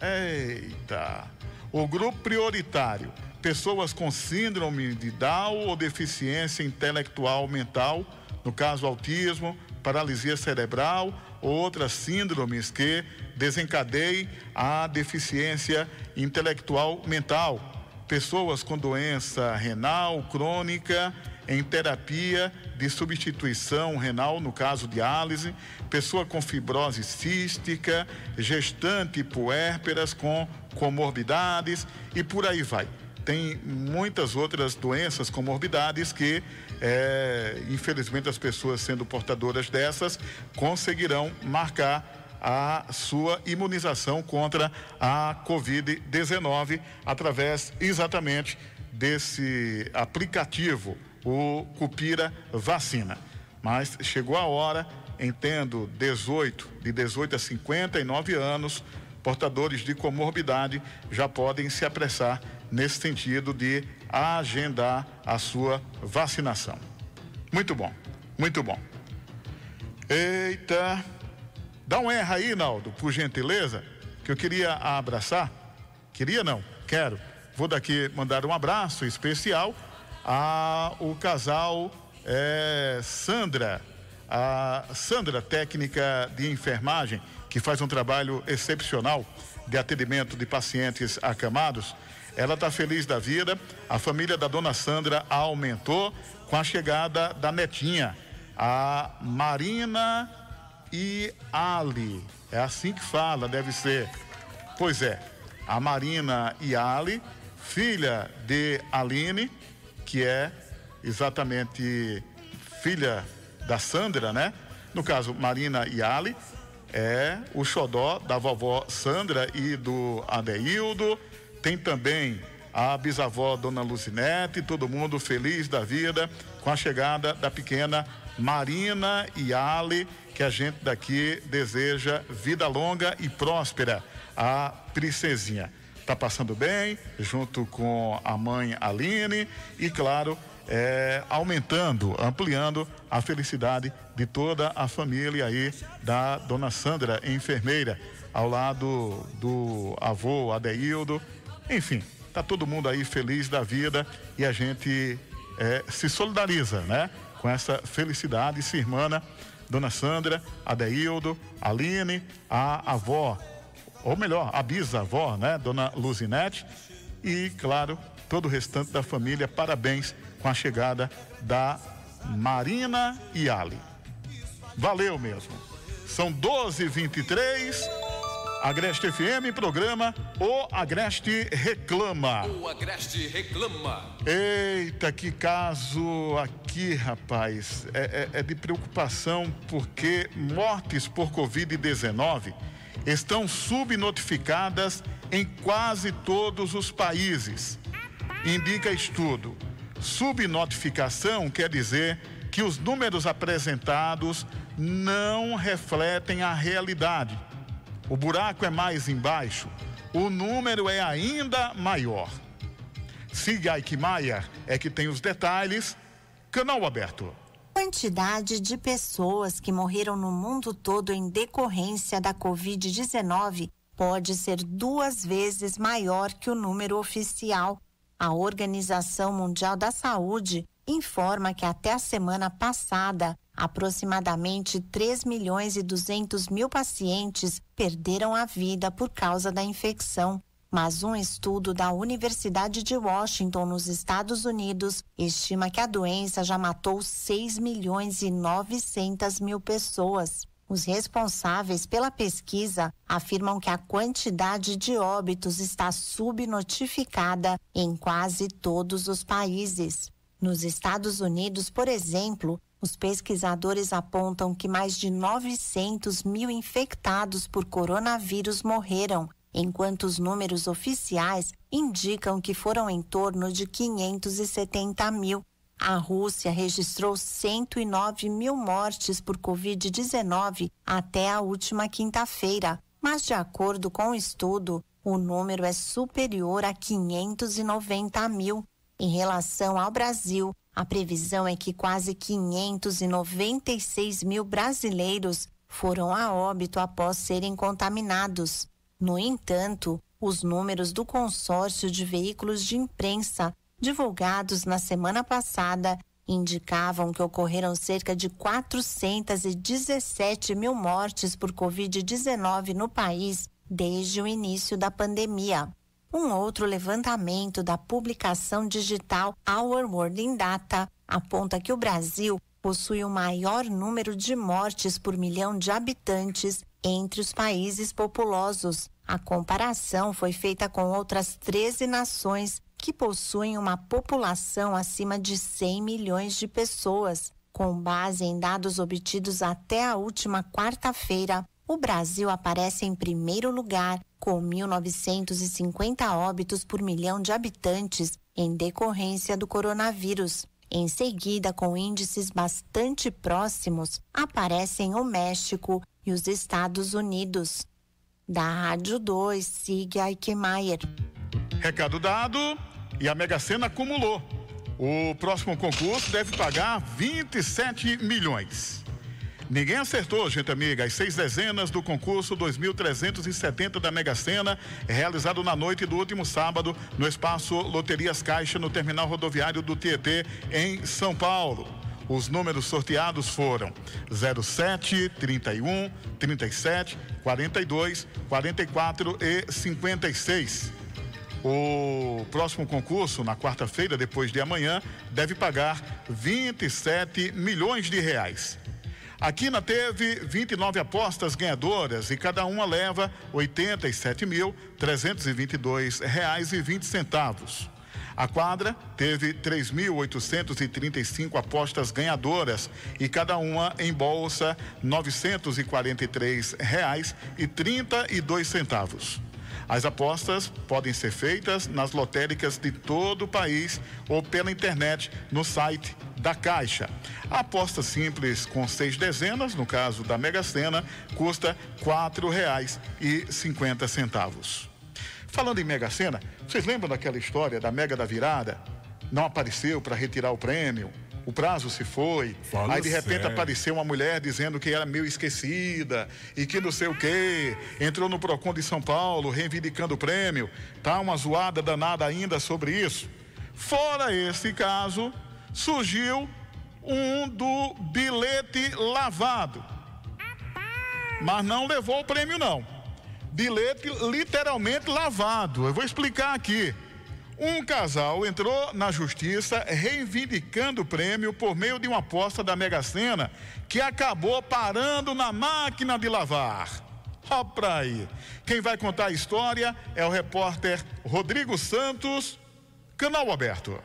Eita! O grupo prioritário pessoas com síndrome de Down ou deficiência intelectual mental, no caso autismo, paralisia cerebral ou outras síndromes que desencadeiem a deficiência intelectual mental. Pessoas com doença renal crônica em terapia de substituição renal, no caso diálise, pessoa com fibrose cística, gestante puérperas com comorbidades e por aí vai. Tem muitas outras doenças, comorbidades que, é, infelizmente, as pessoas sendo portadoras dessas conseguirão marcar a sua imunização contra a Covid-19 através exatamente desse aplicativo o Cupira Vacina. Mas chegou a hora, entendo 18, de 18 a 59 anos, portadores de comorbidade já podem se apressar nesse sentido de agendar a sua vacinação. Muito bom, muito bom. Eita, dá um erro aí, Naldo, por gentileza, que eu queria abraçar. Queria não, quero. Vou daqui mandar um abraço especial a o casal é, Sandra, a Sandra, técnica de enfermagem, que faz um trabalho excepcional de atendimento de pacientes acamados. Ela está feliz da vida. A família da dona Sandra aumentou com a chegada da netinha, a Marina e Ali. É assim que fala, deve ser. Pois é, a Marina e Ali, filha de Aline, que é exatamente filha da Sandra, né? No caso, Marina e Ali, é o xodó da vovó Sandra e do Adeildo. Tem também a bisavó Dona Lucinete, todo mundo feliz da vida com a chegada da pequena Marina e Ali, que a gente daqui deseja vida longa e próspera a princesinha está passando bem, junto com a mãe Aline e, claro, é, aumentando, ampliando a felicidade de toda a família aí da dona Sandra, enfermeira, ao lado do avô Adeildo. Enfim, tá todo mundo aí feliz da vida e a gente é, se solidariza, né? Com essa felicidade, se irmã, dona Sandra, Adeildo, Aline, a avó ou melhor, a bisavó, né, dona Luzinete, e, claro, todo o restante da família, parabéns com a chegada da Marina e Ali. Valeu mesmo. São 12h23. Agreste FM, programa O Agreste Reclama. O Agreste Reclama. Eita, que caso aqui, rapaz. É, é, é de preocupação porque mortes por Covid-19 estão subnotificadas em quase todos os países. Indica estudo. Subnotificação quer dizer que os números apresentados não refletem a realidade. O buraco é mais embaixo, o número é ainda maior. Siga Maia é que tem os detalhes. Canal aberto quantidade de pessoas que morreram no mundo todo em decorrência da Covid-19 pode ser duas vezes maior que o número oficial. A Organização Mundial da Saúde informa que até a semana passada, aproximadamente 3 milhões e 200 mil pacientes perderam a vida por causa da infecção mas um estudo da Universidade de Washington, nos Estados Unidos, estima que a doença já matou 6 milhões e 900 mil pessoas. Os responsáveis pela pesquisa afirmam que a quantidade de óbitos está subnotificada em quase todos os países. Nos Estados Unidos, por exemplo, os pesquisadores apontam que mais de 900 mil infectados por coronavírus morreram enquanto os números oficiais indicam que foram em torno de 570 mil. A Rússia registrou 109 mil mortes por Covid-19 até a última quinta-feira, mas, de acordo com o estudo, o número é superior a 590 mil. Em relação ao Brasil, a previsão é que quase 596 mil brasileiros foram a óbito após serem contaminados. No entanto, Os números do consórcio de veículos de imprensa, divulgados na semana passada, indicavam que ocorreram cerca de 417 mil mortes por Covid-19 no país desde o início da pandemia. Um outro levantamento da publicação digital Our World in Data aponta que o Brasil possui o maior número de mortes por milhão de habitantes entre os países populosos. A comparação foi feita com outras 13 nações que possuem uma população acima de 100 milhões de pessoas. Com base em dados obtidos até a última quarta-feira, o Brasil aparece em primeiro lugar, com 1.950 óbitos por milhão de habitantes em decorrência do coronavírus. Em seguida, com índices bastante próximos, aparecem o México e os Estados Unidos. Da Rádio 2, siga Aikemaier. Recado dado e a Mega Sena acumulou. O próximo concurso deve pagar 27 milhões. Ninguém acertou, gente amiga, as seis dezenas do concurso 2370 da Mega Sena, realizado na noite do último sábado no espaço Loterias Caixa, no terminal rodoviário do Tietê, em São Paulo. Os números sorteados foram 07, 31, 37, 42, 44 e 56. O próximo concurso, na quarta-feira, depois de amanhã, deve pagar 27 milhões de reais. A Quina teve 29 apostas ganhadoras e cada uma leva R$ 87.322,20. A quadra teve 3.835 apostas ganhadoras e cada uma em bolsa R$ 943,32. As apostas podem ser feitas nas lotéricas de todo o país ou pela internet no site da Caixa. A aposta simples com seis dezenas, no caso da Mega Sena, custa cinquenta centavos. Falando em Mega Sena, vocês lembram daquela história da Mega da Virada? Não apareceu para retirar o prêmio, o prazo se foi. Fala aí de repente sério. apareceu uma mulher dizendo que era meio esquecida e que não sei o quê. Entrou no Procon de São Paulo reivindicando o prêmio. Tá uma zoada danada ainda sobre isso. Fora esse caso, surgiu um do bilhete lavado. Mas não levou o prêmio não. Bilhete literalmente lavado. Eu vou explicar aqui. Um casal entrou na justiça reivindicando o prêmio por meio de uma aposta da Mega Sena que acabou parando na máquina de lavar. Ó pra aí. Quem vai contar a história é o repórter Rodrigo Santos, canal aberto.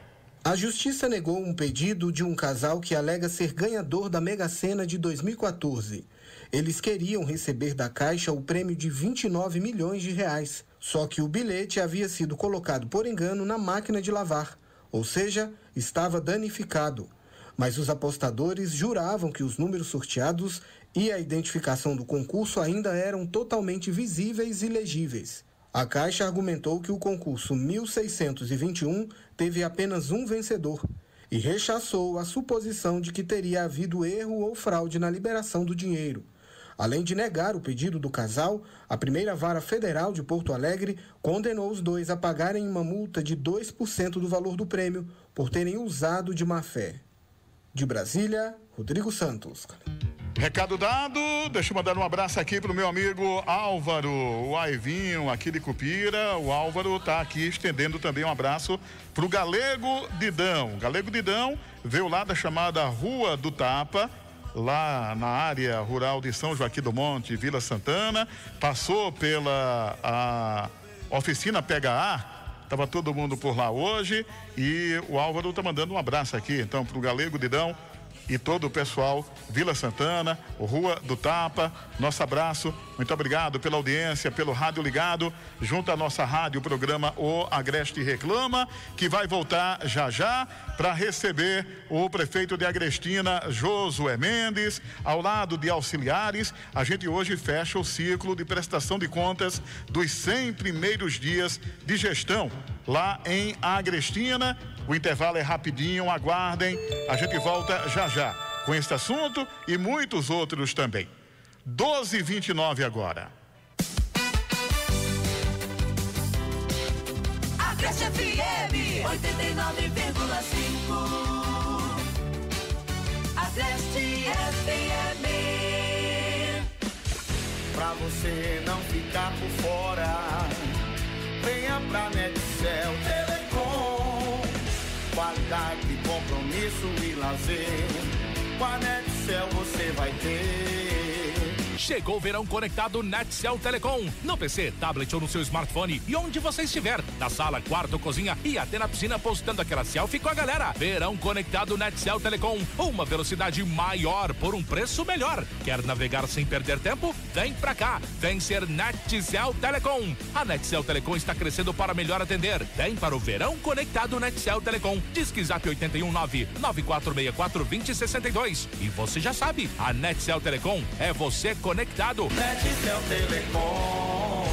A justiça negou um pedido de um casal que alega ser ganhador da Mega Sena de 2014. Eles queriam receber da Caixa o prêmio de 29 milhões de reais. Só que o bilhete havia sido colocado por engano na máquina de lavar, ou seja, estava danificado. Mas os apostadores juravam que os números sorteados e a identificação do concurso ainda eram totalmente visíveis e legíveis. A Caixa argumentou que o concurso 1621 teve apenas um vencedor e rechaçou a suposição de que teria havido erro ou fraude na liberação do dinheiro. Além de negar o pedido do casal, a primeira vara federal de Porto Alegre condenou os dois a pagarem uma multa de 2% do valor do prêmio por terem usado de má fé. De Brasília, Rodrigo Santos. Recado dado, deixa eu mandar um abraço aqui pro meu amigo Álvaro, o Aivinho aqui de Cupira. O Álvaro tá aqui estendendo também um abraço pro Galego Didão. Galego Didão veio lá da chamada Rua do Tapa, lá na área rural de São Joaquim do Monte, Vila Santana, passou pela a oficina PHA, estava todo mundo por lá hoje e o Álvaro está mandando um abraço aqui, então, para o Galego Didão e todo o pessoal, Vila Santana, Rua do Tapa, nosso abraço, muito obrigado pela audiência, pelo rádio ligado, junto à nossa rádio, o programa O Agreste Reclama, que vai voltar já já para receber o prefeito de Agrestina, Josué Mendes, ao lado de auxiliares. A gente hoje fecha o ciclo de prestação de contas dos 100 primeiros dias de gestão lá em Agrestina. O intervalo é rapidinho, aguardem. A gente volta já já com este assunto e muitos outros também. 12 e 29 agora. Agreste FM 89,5. Agreste FM. Pra você não ficar por fora, venha pra Netcel. Qualidade, compromisso e lazer. Com a Netcel você vai ter. Chegou o verão conectado Netcel Telecom. No PC, tablet ou no seu smartphone e onde você estiver. Na sala, quarto, cozinha e até na piscina postando aquela selfie com a galera. Verão conectado Netcel Telecom. Uma velocidade maior por um preço melhor. Quer navegar sem perder tempo? Vem pra cá. Vem ser Netcel Telecom. A Netcel Telecom está crescendo para melhor atender. Vem para o verão conectado Netcel Telecom. Disque Zap 819 9464 2062. E você já sabe, a Netcel Telecom é você conectado. Netcel Telecom.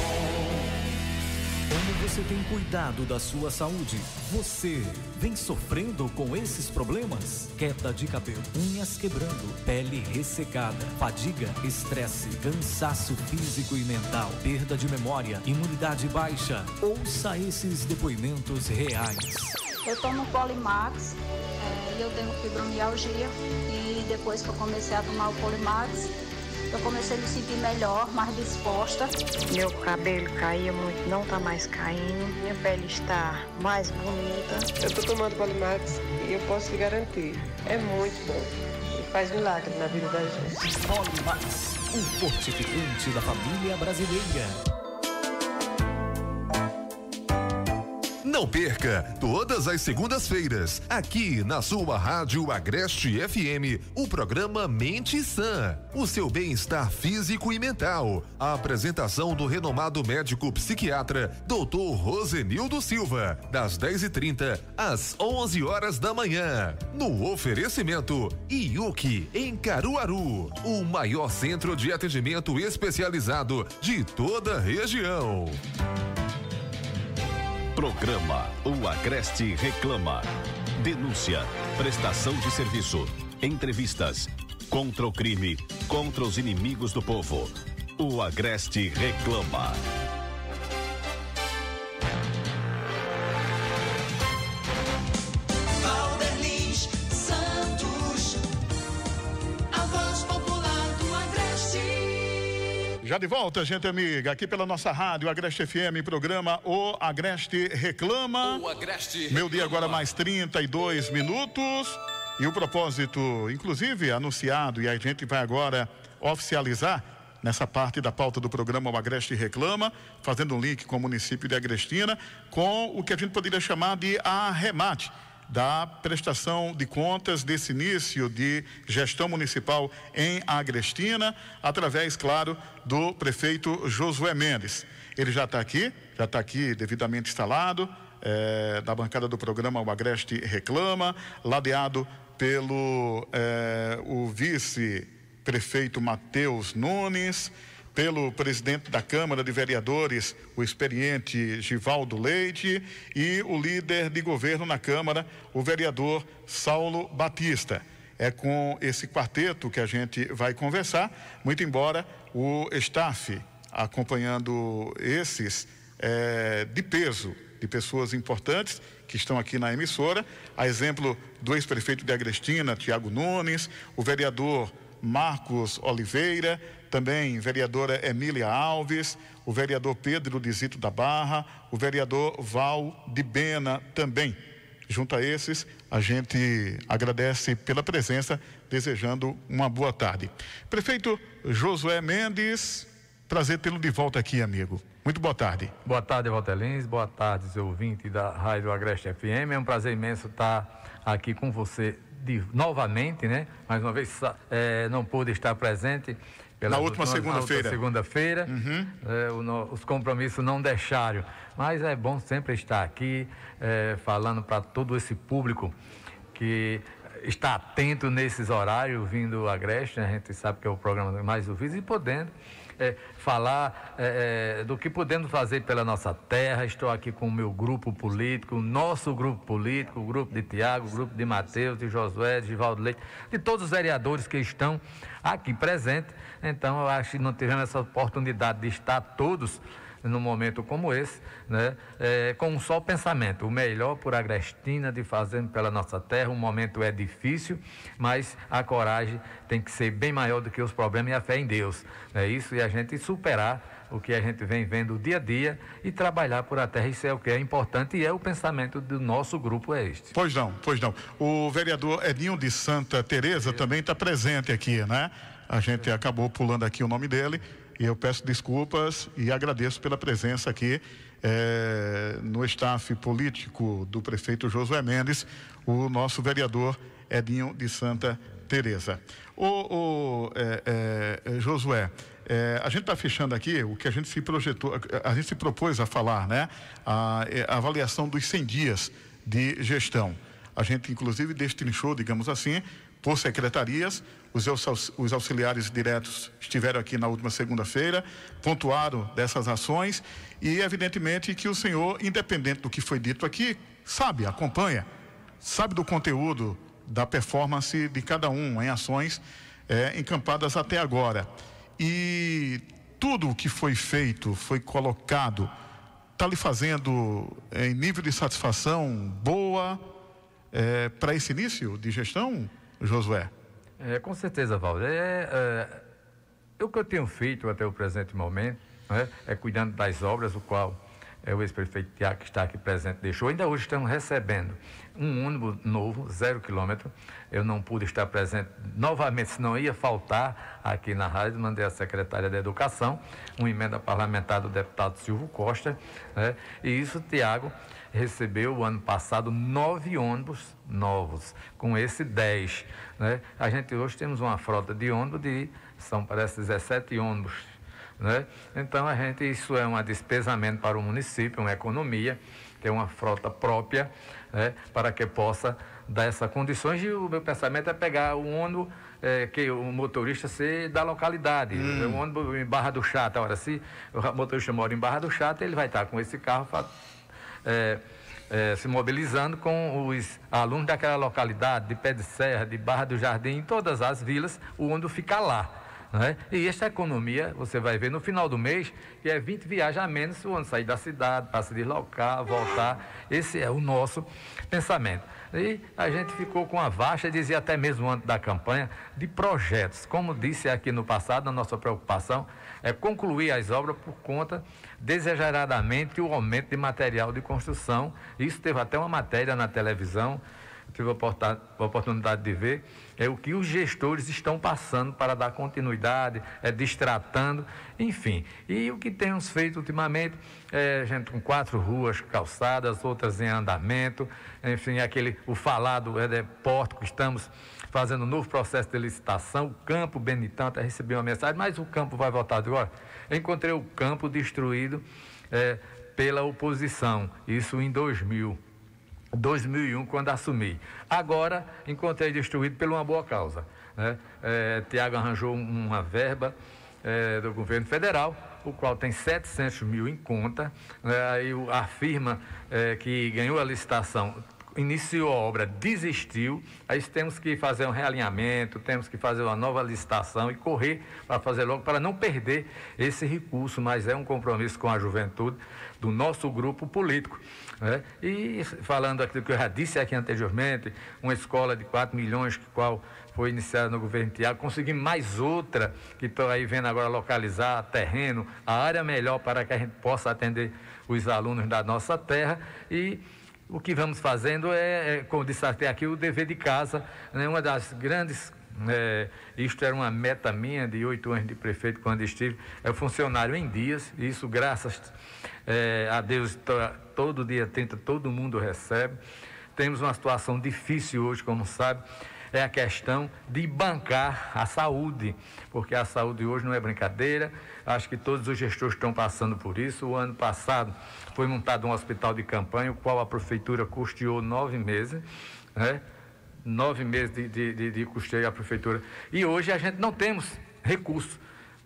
Como você tem cuidado da sua saúde? Você vem sofrendo com esses problemas? Queda de cabelo, unhas quebrando, pele ressecada, fadiga, estresse, cansaço físico e mental, perda de memória, imunidade baixa. Ouça esses depoimentos reais. Eu tomo Polimax é, e eu tenho fibromialgia e depois que eu comecei a tomar o Polimax, eu comecei a me sentir melhor, mais disposta. Meu cabelo caía muito, não tá mais caindo. Minha pele está mais bonita. Eu tô tomando Polimax e eu posso te garantir, é muito bom. E faz milagre na vida da gente. Polimax, um fortificante da família brasileira. Não perca, todas as segundas-feiras, aqui na sua Rádio Agreste FM, o programa Mente Sã. O seu bem-estar físico e mental. A apresentação do renomado médico psiquiatra, Dr. Rosenildo Silva, das 10h30 às 11 horas da manhã. No oferecimento Iuki, em Caruaru, o maior centro de atendimento especializado de toda a região. Programa O Agreste Reclama. Denúncia, prestação de serviço, entrevistas, contra o crime, contra os inimigos do povo. O Agreste Reclama. Já de volta, gente amiga, aqui pela nossa rádio Agreste FM, programa O Agreste Reclama. O Agreste Meu dia Reclama. agora mais 32 minutos. E o propósito, inclusive, anunciado, e a gente vai agora oficializar nessa parte da pauta do programa O Agreste Reclama, fazendo um link com o município de Agrestina, com o que a gente poderia chamar de arremate da prestação de contas desse início de gestão municipal em Agrestina, através, claro, do prefeito Josué Mendes. Ele já está aqui, já está aqui devidamente instalado, da bancada do programa O Agreste Reclama, ladeado pelo eh, o vice-prefeito Matheus Nunes, pelo presidente da Câmara de Vereadores, o experiente Givaldo Leite, e o líder de governo na Câmara, o vereador Saulo Batista. É com esse quarteto que a gente vai conversar, muito embora o staff acompanhando esses é, de peso, de pessoas importantes que estão aqui na emissora, a exemplo do ex-prefeito de Agrestina, Tiago Nunes, o vereador Marcos Oliveira, também vereadora Emília Alves, o vereador Pedro Dizito da Barra, o vereador Val de Bena também. Junto a esses, a gente agradece pela presença, desejando uma boa tarde. Prefeito Josué Mendes, prazer tê-lo de volta aqui, amigo. Muito boa tarde. Boa tarde, Valtelins. Boa tarde, seu ouvinte da Rádio Agreste FM. É um prazer imenso estar aqui com você de, novamente, né? Mais uma vez, é, não pude estar presente. Na última segunda-feira. segunda-feira. Uhum. É, o os compromissos não deixaram. Mas é bom sempre estar aqui é, falando para todo esse público que está atento nesses horários, vindo Agreste, né? a gente sabe que é o programa mais ouvido, e podendo é, falar é, do que podemos fazer pela nossa terra. Estou aqui com o meu grupo político, o nosso grupo político, o grupo de Tiago, o grupo de Mateus, de Josué, de Givaldo Leite, de todos os vereadores que estão aqui presentes. Então, eu acho que não tivemos essa oportunidade de estar todos num momento como esse, né, é, com um só pensamento: o melhor por Agrestina de fazer pela nossa terra. O momento é difícil, mas a coragem tem que ser bem maior do que os problemas e a fé em Deus. É isso, e a gente superar o que a gente vem vendo dia a dia e trabalhar por a terra. Isso é o que é importante e é o pensamento do nosso grupo é este. Pois não, pois não. O vereador Edinho de Santa Teresa também está presente aqui, né? A gente acabou pulando aqui o nome dele e eu peço desculpas e agradeço pela presença aqui é, no staff político do prefeito Josué Mendes, o nosso vereador Edinho de Santa Teresa. O, o é, é, Josué, é, a gente está fechando aqui o que a gente se projetou, a gente se propôs a falar, né? A, a avaliação dos 100 dias de gestão. A gente, inclusive, destrinchou, digamos assim, por secretarias. Os, os auxiliares diretos estiveram aqui na última segunda-feira, pontuaram dessas ações e, evidentemente, que o senhor, independente do que foi dito aqui, sabe, acompanha, sabe do conteúdo, da performance de cada um em ações é, encampadas até agora. E tudo o que foi feito, foi colocado, está lhe fazendo em nível de satisfação boa é, para esse início de gestão, Josué? É, com certeza, Valdir. É, é, o que eu tenho feito até o presente momento né, é cuidando das obras, o qual é o ex-prefeito Tiago, que está aqui presente, deixou. Ainda hoje estamos recebendo um ônibus novo, zero quilômetro. Eu não pude estar presente novamente, senão ia faltar aqui na rádio. Mandei à secretária da Educação uma emenda parlamentar do deputado Silvio Costa. Né? E isso, Tiago, recebeu o ano passado nove ônibus novos, com esse dez. Né? A gente hoje temos uma frota de ônibus de, são parece 17 ônibus né? Então, a gente, isso é um despesamento para o município, uma economia, ter uma frota própria, né? para que possa dar essas condições. E o meu pensamento é pegar o ônibus é, que o motorista ser da localidade. Hum. O ônibus em Barra do Chata. Agora, se o motorista mora em Barra do Chata, ele vai estar com esse carro é, é, se mobilizando com os alunos daquela localidade, de Pé de Serra, de Barra do Jardim, em todas as vilas, o ônibus fica lá. Né? E esta economia, você vai ver no final do mês, que é 20 viagens a menos se o ano sair da cidade, para se deslocar, voltar. Esse é o nosso pensamento. E a gente ficou com a vasta, dizia até mesmo antes da campanha, de projetos. Como disse aqui no passado, a nossa preocupação é concluir as obras por conta, desejaradamente, o aumento de material de construção. Isso teve até uma matéria na televisão, tive a oportunidade de ver é o que os gestores estão passando para dar continuidade, é distratando, enfim. E o que temos feito ultimamente, é, gente com quatro ruas calçadas, outras em andamento, enfim, aquele, o falado é, de porto que estamos fazendo um novo processo de licitação, o campo Benitão, até recebi uma mensagem, mas o campo vai voltar agora. Encontrei o campo destruído é, pela oposição, isso em 2000. 2001, quando assumi. Agora, encontrei destruído por uma boa causa. Né? É, Tiago arranjou uma verba é, do governo federal, o qual tem 700 mil em conta. Né? Aí a firma é, que ganhou a licitação iniciou a obra, desistiu, aí temos que fazer um realinhamento, temos que fazer uma nova licitação e correr para fazer logo, para não perder esse recurso, mas é um compromisso com a juventude do nosso grupo político. Né? E falando aquilo que eu já disse aqui anteriormente, uma escola de 4 milhões, que qual foi iniciada no governo Tiago, conseguimos mais outra, que estou aí vendo agora localizar terreno, a área melhor para que a gente possa atender os alunos da nossa terra e o que vamos fazendo é, é como disse até aqui, o dever de casa, né? uma das grandes é, isto era uma meta minha de oito anos de prefeito quando estive. É funcionário em dias, isso graças é, a Deus todo dia 30 todo mundo recebe. Temos uma situação difícil hoje, como sabe, é a questão de bancar a saúde, porque a saúde hoje não é brincadeira. Acho que todos os gestores estão passando por isso. O ano passado foi montado um hospital de campanha, o qual a prefeitura custeou nove meses, né? Nove meses de, de, de, de custeio à prefeitura. E hoje a gente não temos recursos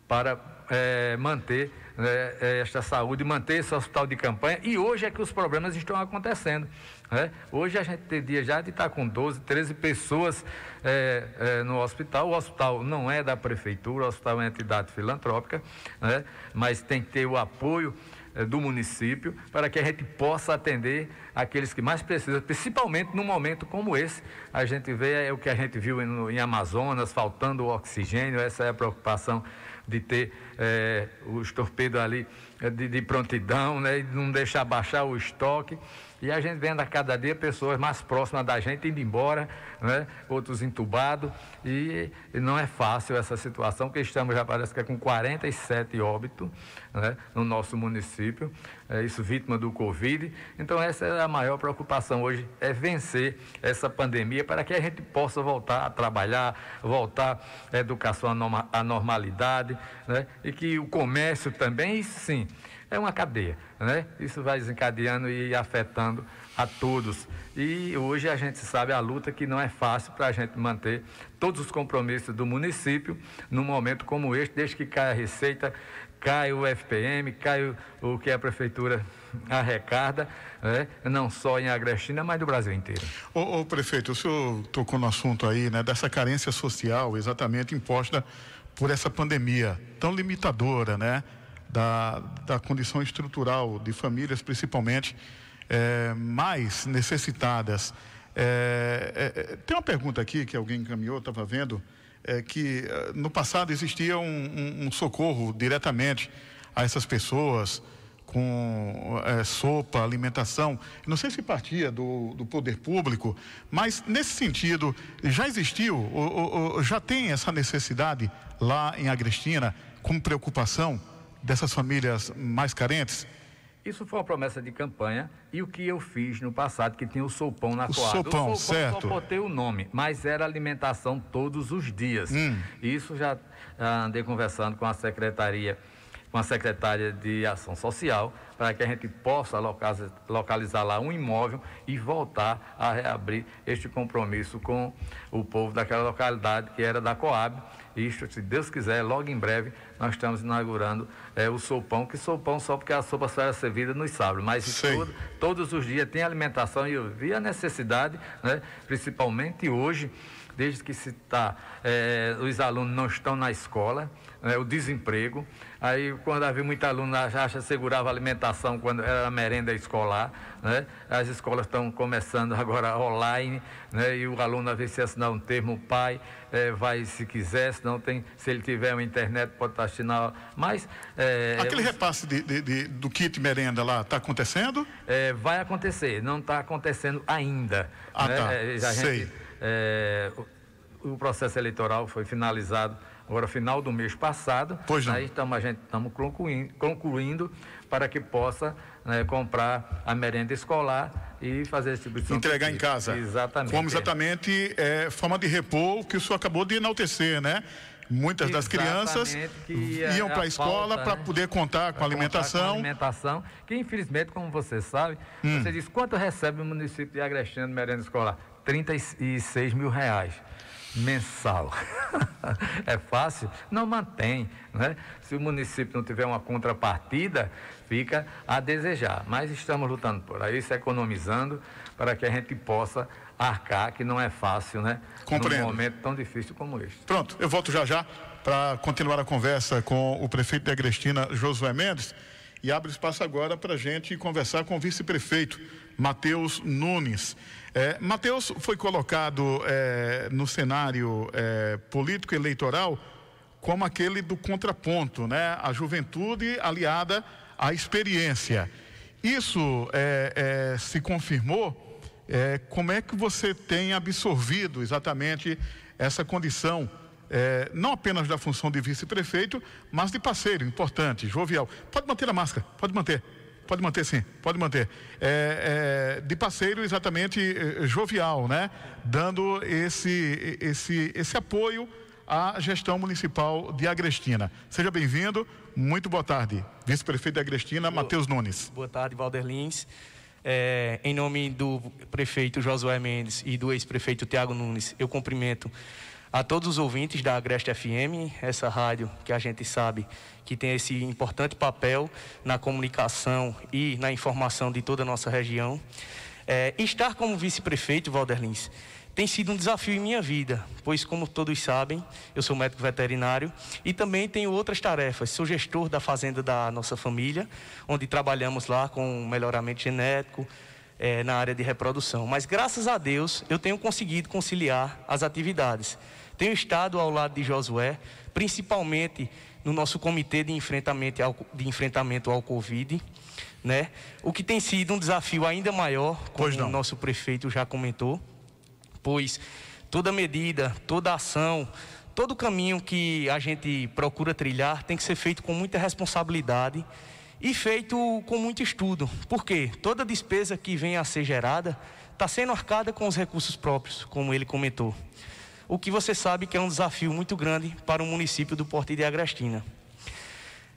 para é, manter né, é, esta saúde, manter esse hospital de campanha. E hoje é que os problemas estão acontecendo. Né? Hoje a gente tem dia já de estar com 12, 13 pessoas é, é, no hospital. O hospital não é da prefeitura, o hospital é uma entidade filantrópica, né? mas tem que ter o apoio eh, do município, para que a gente possa atender aqueles que mais precisam, principalmente num momento como esse. A gente vê é o que a gente viu em, em Amazonas, faltando oxigênio, essa é a preocupação de ter é, os torpedos ali de, de prontidão, né, e não deixar baixar o estoque. E a gente vendo a cada dia pessoas mais próximas da gente indo embora, né? outros entubados. E, não é fácil essa situação, porque estamos já parece que é com 47 óbitos né? no nosso município, é, isso vítima do Covid. Então essa é a maior preocupação hoje, é vencer essa pandemia para que a gente possa voltar a trabalhar, voltar a educação à normalidade, né? e que o comércio também, isso sim, é uma cadeia, né? Isso vai desencadeando e afetando a todos. E hoje a gente sabe a luta que não é fácil para a gente manter todos os compromissos do município num momento como este, desde que cai a receita, cai o FPM, cai o, o que a prefeitura arrecada, né? não só em Agrestina, mas do Brasil inteiro. Ô, ô, prefeito, o senhor tocou no assunto aí, né, dessa carência social exatamente imposta por essa pandemia tão limitadora, né? Da, da condição estrutural de famílias, principalmente é, mais necessitadas. É, é, tem uma pergunta aqui que alguém encaminhou, estava vendo, é, que é, no passado existia um, um, um, socorro diretamente a essas pessoas com é, sopa, alimentação. Não sei se partia do, do poder público, mas nesse sentido já existiu, ou, ou, já tem essa necessidade lá em Agrestina como preocupação? Dessas famílias mais carentes? Isso foi uma promessa de campanha e o que eu fiz no passado, que tinha o Soupão na o Coab. Sopão, o Soupão certo. só botei o nome, mas era alimentação todos os dias. Hum. Isso já andei conversando com a secretaria, com a secretária de Ação Social, para que a gente possa localizar, localizar lá um imóvel e voltar a reabrir este compromisso com o povo daquela localidade que era da Coab isto, se Deus quiser, logo em breve nós estamos inaugurando é, o sopão, que sopão só porque a sopa só era servida nos sábados, mas todo, todos os dias tem alimentação e eu vi a necessidade, né, principalmente hoje, desde que se tá, é, os alunos não estão na escola, né, o desemprego. Aí, quando havia muito aluno, já, já segurava a alimentação quando era a merenda escolar. Né? As escolas estão começando agora online, né? e o aluno, às vezes, se assinar um termo, o pai é, vai se quiser, se não tem, se ele tiver uma internet, pode estar assinando. Mas. É, Aquele os... repasse de, de, de, do kit merenda lá, está acontecendo? Vai acontecer, não está acontecendo ainda. Ah, né? tá. Sei. É, o, o processo eleitoral foi finalizado agora final do mês passado. Pois não. Aí estamos, a gente estamos concluindo, concluindo para que possa né, comprar a merenda escolar e fazer a distribuição. Entregar em casa. Exatamente. Como exatamente é, forma de repor que o senhor acabou de enaltecer, né? Muitas das crianças iam para a escola para né? poder contar com alimentação. Com alimentação, que infelizmente, como você sabe, hum. você diz quanto recebe o município de Agrestino de merenda escolar? 36 mil reais mensal. é fácil? Não mantém. Né? Se o município não tiver uma contrapartida, fica a desejar. Mas estamos lutando por isso, economizando, para que a gente possa arcar, que não é fácil, né? Compreendo. Num momento tão difícil como este. Pronto, eu volto já já para continuar a conversa com o prefeito de Agrestina, Josué Mendes, e abre espaço agora para a gente conversar com o vice-prefeito, Matheus Nunes. É, Matheus foi colocado é, no cenário é, político eleitoral como aquele do contraponto, né? A juventude aliada à experiência. Isso é, é, se confirmou. É, como é que você tem absorvido exatamente essa condição, não apenas da função de vice-prefeito, mas de parceiro importante, jovial? Pode manter a máscara, pode manter. Pode manter sim, pode manter. É, é, de parceiro exatamente é, jovial, né? Dando esse, esse, esse apoio à gestão municipal de Agrestina. Seja bem-vindo, muito boa tarde. Vice-prefeito de Agrestina, Matheus Nunes. Boa tarde, Valder Lins. É, em nome do prefeito Josué Mendes e do ex-prefeito Tiago Nunes, eu cumprimento a todos os ouvintes da Agreste FM, essa rádio que a gente sabe que tem esse importante papel na comunicação e na informação de toda a nossa região. É, estar como vice-prefeito, Valder Lins, tem sido um desafio em minha vida, pois, como todos sabem, eu sou médico veterinário e também tenho outras tarefas. Sou gestor da fazenda da nossa família, onde trabalhamos lá com melhoramento genético é, na área de reprodução. Mas, graças a Deus, eu tenho conseguido conciliar as atividades. Tenho estado ao lado de Josué, principalmente no nosso comitê de enfrentamento ao, de enfrentamento ao Covid. Né? O que tem sido um desafio ainda maior, como o nosso prefeito já comentou pois toda medida, toda ação, todo caminho que a gente procura trilhar tem que ser feito com muita responsabilidade e feito com muito estudo. Porque toda despesa que vem a ser gerada está sendo arcada com os recursos próprios, como ele comentou. O que você sabe que é um desafio muito grande para o município do Porto de Agrestina.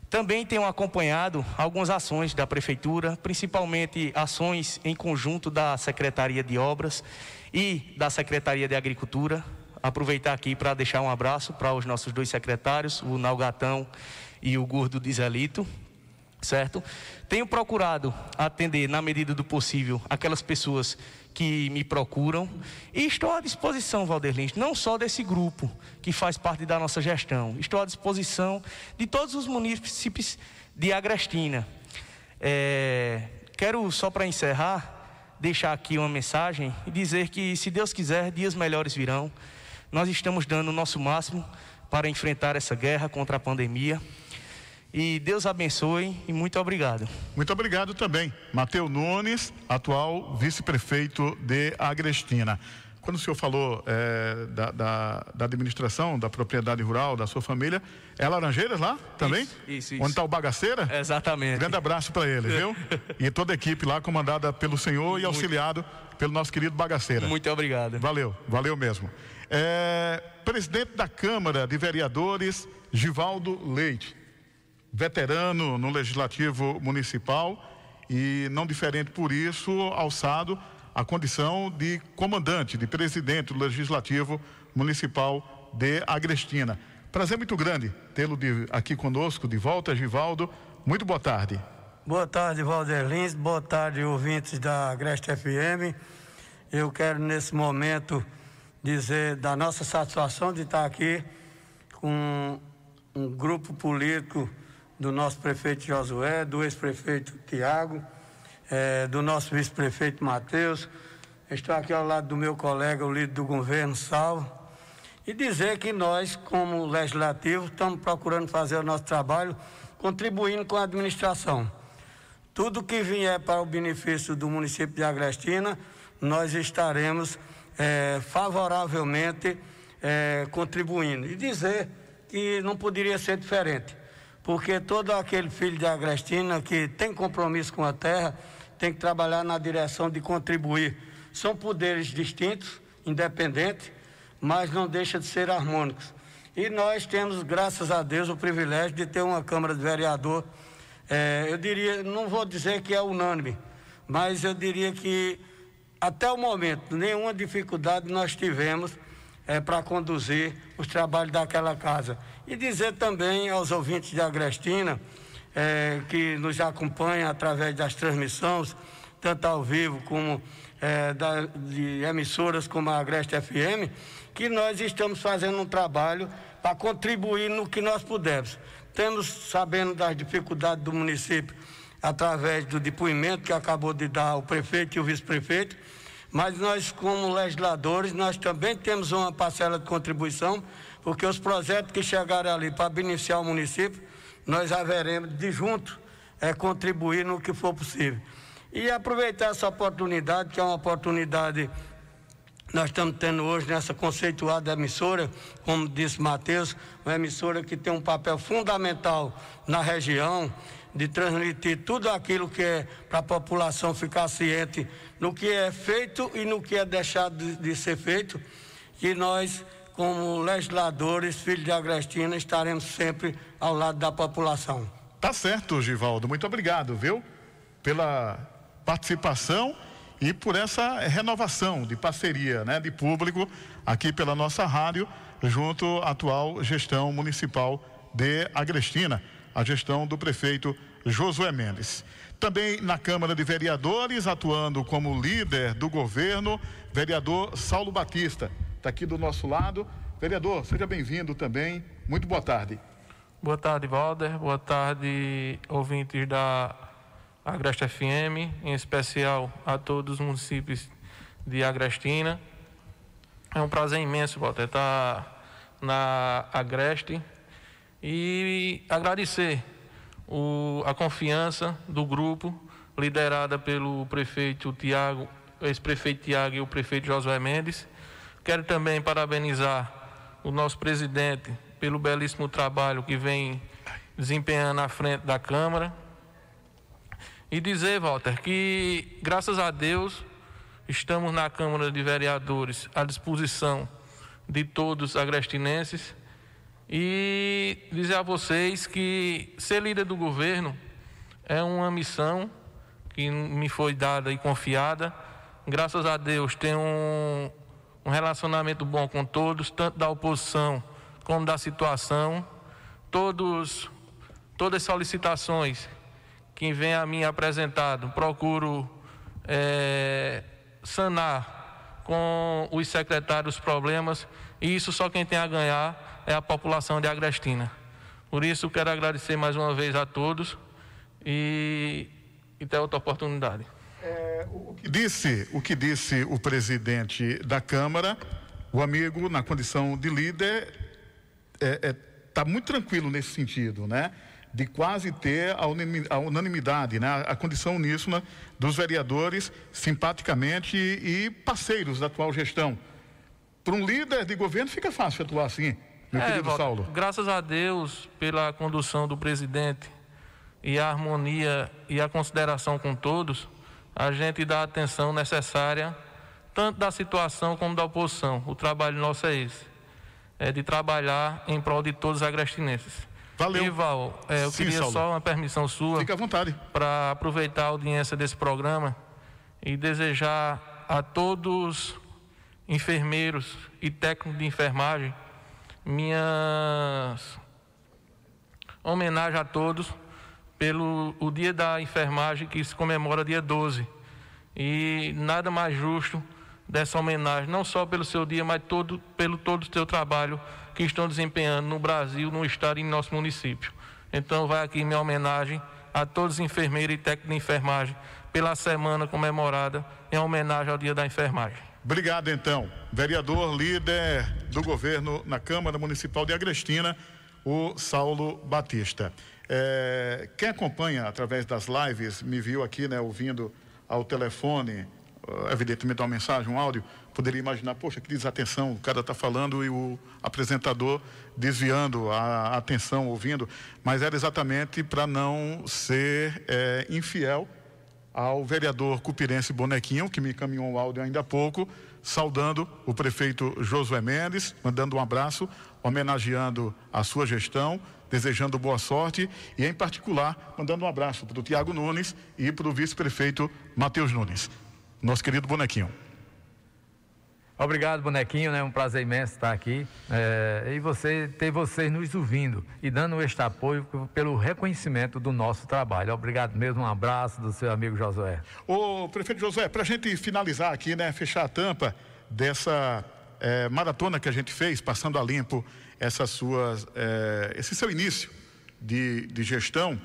Também tenho acompanhado algumas ações da Prefeitura, principalmente ações em conjunto da Secretaria de Obras e da Secretaria de Agricultura. Aproveitar aqui para deixar um abraço para os nossos dois secretários, o Nalgatão e o Gordo Dizelito, certo? Tenho procurado atender, na medida do possível, aquelas pessoas que me procuram e estou à disposição, Valder Lins, não só desse grupo que faz parte da nossa gestão, estou à disposição de todos os munícipes de Agrestina. É, quero, só para encerrar, deixar aqui uma mensagem e dizer que, se Deus quiser, dias melhores virão. Nós estamos dando o nosso máximo para enfrentar essa guerra contra a pandemia. E Deus abençoe e muito obrigado. Muito obrigado também. Mateus Nunes, atual vice-prefeito de Agrestina. Quando o senhor falou é, da, da, da, administração, da propriedade rural, da sua família, é Laranjeiras lá também? Isso, isso. isso. Onde está o Bagaceira? Exatamente. Grande abraço para ele, viu? e toda a equipe lá, comandada pelo senhor e auxiliado pelo nosso querido Bagaceira. Muito obrigado. Valeu, valeu mesmo. É, presidente da Câmara de Vereadores, Givaldo Leite veterano no Legislativo Municipal e, não diferente por isso, alçado à condição de comandante, de presidente do Legislativo Municipal de Agrestina. Prazer muito grande tê-lo aqui conosco de volta, Givaldo. Muito boa tarde. Boa tarde, Valder Lins. Boa tarde, ouvintes da Agreste FM. Eu quero, nesse momento, dizer da nossa satisfação de estar aqui com um grupo político do nosso prefeito Josué, do ex-prefeito Tiago, é, do nosso vice-prefeito Matheus. Estou aqui ao lado do meu colega, o líder do governo, Salvo, e dizer que nós, como legislativo, estamos procurando fazer o nosso trabalho, contribuindo com a administração. Tudo que vier para o benefício do município de Agrestina, nós estaremos é, favoravelmente é, contribuindo. E dizer que não poderia ser diferente porque todo aquele filho de Agrestina que tem compromisso com a terra tem que trabalhar na direção de contribuir. São poderes distintos, independentes, mas não deixa de ser harmônicos. E nós temos, graças a Deus, o privilégio de ter uma Câmara de Vereador, é, eu diria, não vou dizer que é unânime, mas eu diria que até o momento nenhuma dificuldade nós tivemos é, para conduzir os trabalhos daquela casa. E dizer também aos ouvintes de Agrestina, é, que nos acompanham através das transmissões, tanto ao vivo como é, da, de emissoras como a Agreste FM, que nós estamos fazendo um trabalho para contribuir no que nós pudermos. Temos sabendo das dificuldades do município através do depoimento que acabou de dar o prefeito e o vice-prefeito, mas nós, como legisladores, nós também temos uma parcela de contribuição, porque os projetos que chegarem ali para beneficiar o município, nós haveremos de junto é, contribuir no que for possível. E aproveitar essa oportunidade, que é uma oportunidade nós estamos tendo hoje nessa conceituada emissora, como disse Matheus, uma emissora que tem um papel fundamental na região, de transmitir tudo aquilo que é para a população ficar ciente no que é feito e no que é deixado de, de ser feito, que nós, como legisladores, filhos de Agrestina, estaremos sempre ao lado da população. Tá certo, Givaldo. Muito obrigado, viu? Pela participação e por essa renovação de parceria, né, de público aqui pela nossa rádio, junto à atual gestão municipal de Agrestina a gestão do prefeito Josué Mendes. Também na Câmara de Vereadores, atuando como líder do governo, vereador Saulo Batista. Está aqui do nosso lado. Vereador, seja bem-vindo também. Muito boa tarde. Boa tarde, Valder. Boa tarde, ouvintes da Agreste FM, em especial a todos os municípios de Agrestina. É um prazer imenso, Walter, estar na Agreste e agradecer o, a confiança do grupo, liderada pelo prefeito Tiago, ex-prefeito Tiago e o prefeito Josué Mendes. Quero também parabenizar o nosso presidente pelo belíssimo trabalho que vem desempenhando à frente da Câmara. E dizer, Walter, que graças a Deus estamos na Câmara de Vereadores à disposição de todos os agrestinenses e dizer a vocês que ser líder do governo é uma missão que me foi dada e confiada. Graças a Deus tenho um, relacionamento bom com todos, tanto da oposição como da situação. Todos, todas as solicitações que vem a mim apresentado, procuro é, sanar com os secretários os problemas e isso só quem tem a ganhar é a população de Agrestina. Por isso, quero agradecer mais uma vez a todos e, e ter outra oportunidade. É, o, que disse, o que disse o presidente da Câmara, o amigo, na condição de líder, está é, é, tá muito tranquilo nesse sentido, né? De quase ter a unanimidade, né? a condição uníssona dos vereadores, simpaticamente e parceiros da atual gestão. Para um líder de governo fica fácil atuar assim, meu é, querido Saulo. Graças a Deus pela condução do presidente e a harmonia e a consideração com todos, a gente dá a atenção necessária tanto da situação como da oposição. O trabalho nosso é esse, é de trabalhar em prol de todos os agrestinenses. Valeu. Ival, é, eu Sim, queria Saulo. só uma permissão sua. Fique à vontade. Para aproveitar a audiência desse programa e desejar a todos enfermeiros e técnicos de enfermagem, minhas homenagem a todos pelo o Dia da Enfermagem que se comemora dia 12. E nada mais justo dessa homenagem, não só pelo seu dia, mas todo, pelo todo o seu trabalho que estão desempenhando no Brasil, no estado e em nosso município. Então vai aqui minha homenagem a todos os enfermeiros e técnicos de enfermagem pela semana comemorada em homenagem ao Dia da Enfermagem. Obrigado, então. Vereador líder do governo na Câmara Municipal de Agrestina, o Saulo Batista. É, quem acompanha através das lives, me viu aqui, né, ouvindo ao telefone, uh, evidentemente uma mensagem, um áudio, poderia imaginar, poxa, que desatenção, o cara está falando e o apresentador desviando a atenção, ouvindo, mas era exatamente para não ser é, infiel ao vereador cupirense Bonequinho, que me encaminhou um áudio ainda há pouco, saudando o prefeito Josué Mendes, mandando um abraço, homenageando a sua gestão, desejando boa sorte e, em particular, mandando um abraço para o Tiago Nunes e para o vice-prefeito Matheus Nunes. Nosso querido Bonequinho. Obrigado, bonequinho, né? Um prazer imenso estar aqui. É, e você ter vocês nos ouvindo e dando este apoio pelo reconhecimento do nosso trabalho. Obrigado mesmo, um abraço do seu amigo Josué. Ô, prefeito Josué, para a gente finalizar aqui, né? Fechar a tampa dessa é, maratona que a gente fez, passando a limpo essas suas, é, esse seu início de, de gestão.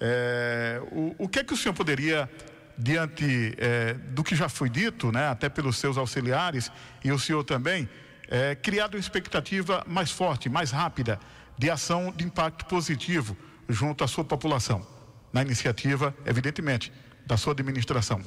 É, o, o que é que o senhor poderia diante é, do que já foi dito, né, até pelos seus auxiliares e o senhor também, é, criado uma expectativa mais forte, mais rápida, de ação de impacto positivo junto à sua população, na iniciativa, evidentemente, da sua administração.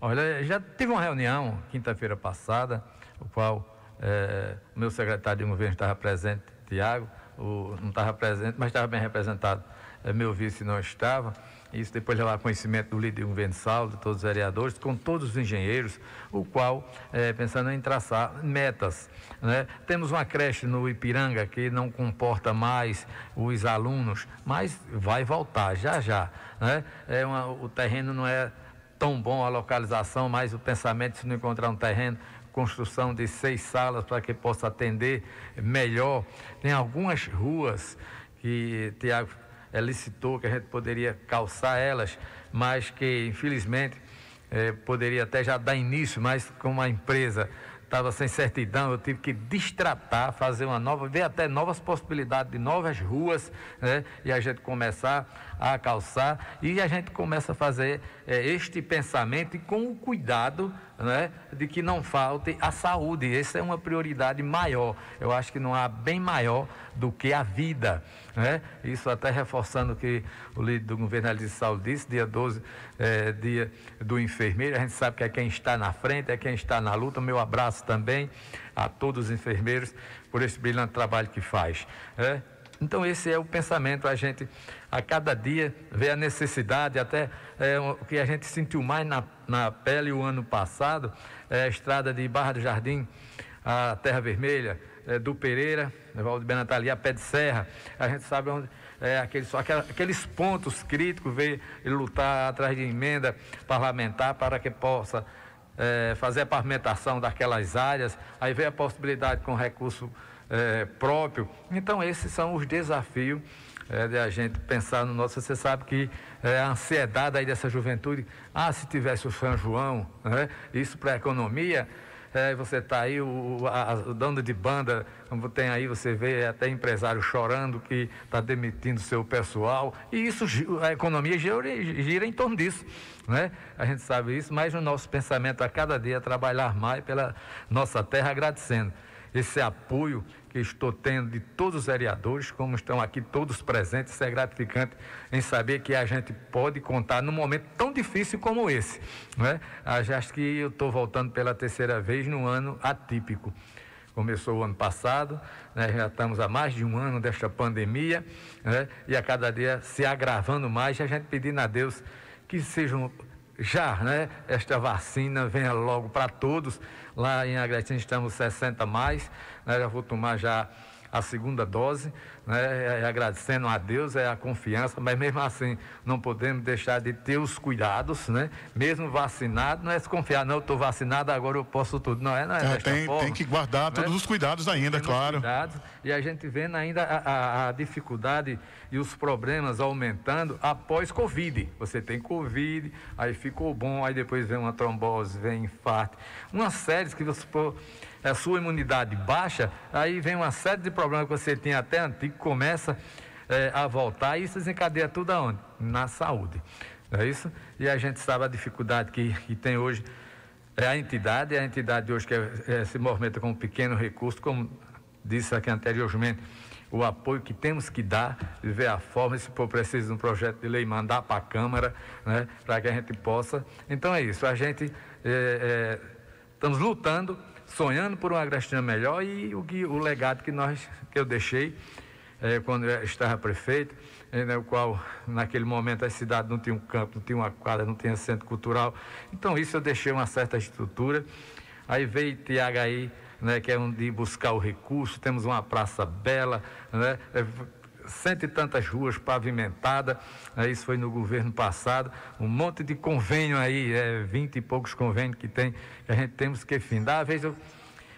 Olha, já teve uma reunião quinta-feira passada, o qual é, o meu secretário de governo estava presente, Tiago, não estava presente, mas estava bem representado, é, meu vice não estava isso depois levar conhecimento do líder universal, de todos os vereadores, com todos os engenheiros, o qual, é, pensando em traçar metas. Né? Temos uma creche no Ipiranga que não comporta mais os alunos, mas vai voltar já já. Né? É uma, o terreno não é tão bom a localização, mas o pensamento se não encontrar um terreno construção de seis salas para que possa atender melhor. Tem algumas ruas que Tiago é, licitou que a gente poderia calçar elas, mas que infelizmente é, poderia até já dar início, mas como a empresa estava sem certidão, eu tive que destratar, fazer uma nova, ver até novas possibilidades de novas ruas, né? E a gente começar a calçar e a gente começa a fazer é, este pensamento e com o cuidado né, de que não falte a saúde. Essa é uma prioridade maior. Eu acho que não há bem maior do que a vida. Né? Isso até reforçando o que o líder do governo de saúde disse, dia 12, é, dia do enfermeiro. A gente sabe que é quem está na frente, é quem está na luta. Meu abraço também a todos os enfermeiros por esse brilhante trabalho que faz. Né? Então esse é o pensamento, a gente a cada dia vê a necessidade, até é, o que a gente sentiu mais na, na pele o ano passado, é a estrada de Barra do Jardim, a Terra Vermelha, é, do Pereira, Valdo Benatali, a Pé de Serra, a gente sabe onde é, aqueles, aqueles pontos críticos, veio lutar atrás de emenda parlamentar para que possa é, fazer a pavimentação daquelas áreas, aí veio a possibilidade com recurso é, próprio. Então, esses são os desafios é, de a gente pensar no nosso. Você sabe que é, a ansiedade aí dessa juventude, ah, se tivesse o São João, né? isso para a economia. É, você está aí, o, a, o dono de banda, como tem aí, você vê até empresário chorando que está demitindo seu pessoal, e isso, a economia gira, gira em torno disso, né? A gente sabe isso, mas o nosso pensamento a cada dia é trabalhar mais pela nossa terra, agradecendo esse apoio que estou tendo de todos os vereadores, como estão aqui todos presentes, isso é gratificante em saber que a gente pode contar num momento tão difícil como esse. Né? Acho que eu estou voltando pela terceira vez num ano atípico. Começou o ano passado, né? já estamos há mais de um ano desta pandemia, né? e a cada dia se agravando mais, e a gente pedindo a Deus que sejam já, né? Esta vacina venha logo para todos. Lá em Agrestina estamos 60 mais, né? Já vou tomar já a segunda dose, né? agradecendo a Deus, é a confiança, mas mesmo assim não podemos deixar de ter os cuidados, né? Mesmo vacinado, não é se confiar, não, eu estou vacinado, agora eu posso tudo. Não é, não é, é tem, forma, tem que guardar todos né? os cuidados ainda, Temos claro. Cuidados, e a gente vendo ainda a, a, a dificuldade e os problemas aumentando após Covid. Você tem Covid, aí ficou bom, aí depois vem uma trombose, vem infarto. Uma série que você a sua imunidade baixa, aí vem uma série de problemas que você tinha até antigo, começa é, a voltar e isso desencadeia tudo aonde? Na saúde. Não é isso? E a gente sabe a dificuldade que, que tem hoje é a entidade, a entidade hoje que é, se movimenta com um pequeno recurso, como disse aqui anteriormente, o apoio que temos que dar, ver a forma, se for preciso um projeto de lei, mandar para a Câmara, né, para que a gente possa. Então é isso, a gente é, é, estamos lutando sonhando por uma Agrestina melhor e o, o legado que, nós, que eu deixei é, quando estava prefeito, é, né, o qual naquele momento a cidade não tinha um campo, não tinha uma quadra, não tinha centro cultural. Então isso eu deixei uma certa estrutura. Aí veio Tiago aí, né, que é onde buscar o recurso, temos uma praça bela, né, é, cento e tantas ruas pavimentadas, né, isso foi no governo passado, um monte de convênio aí, é, vinte e poucos convênios que tem, que a gente temos que findar. Às vezes eu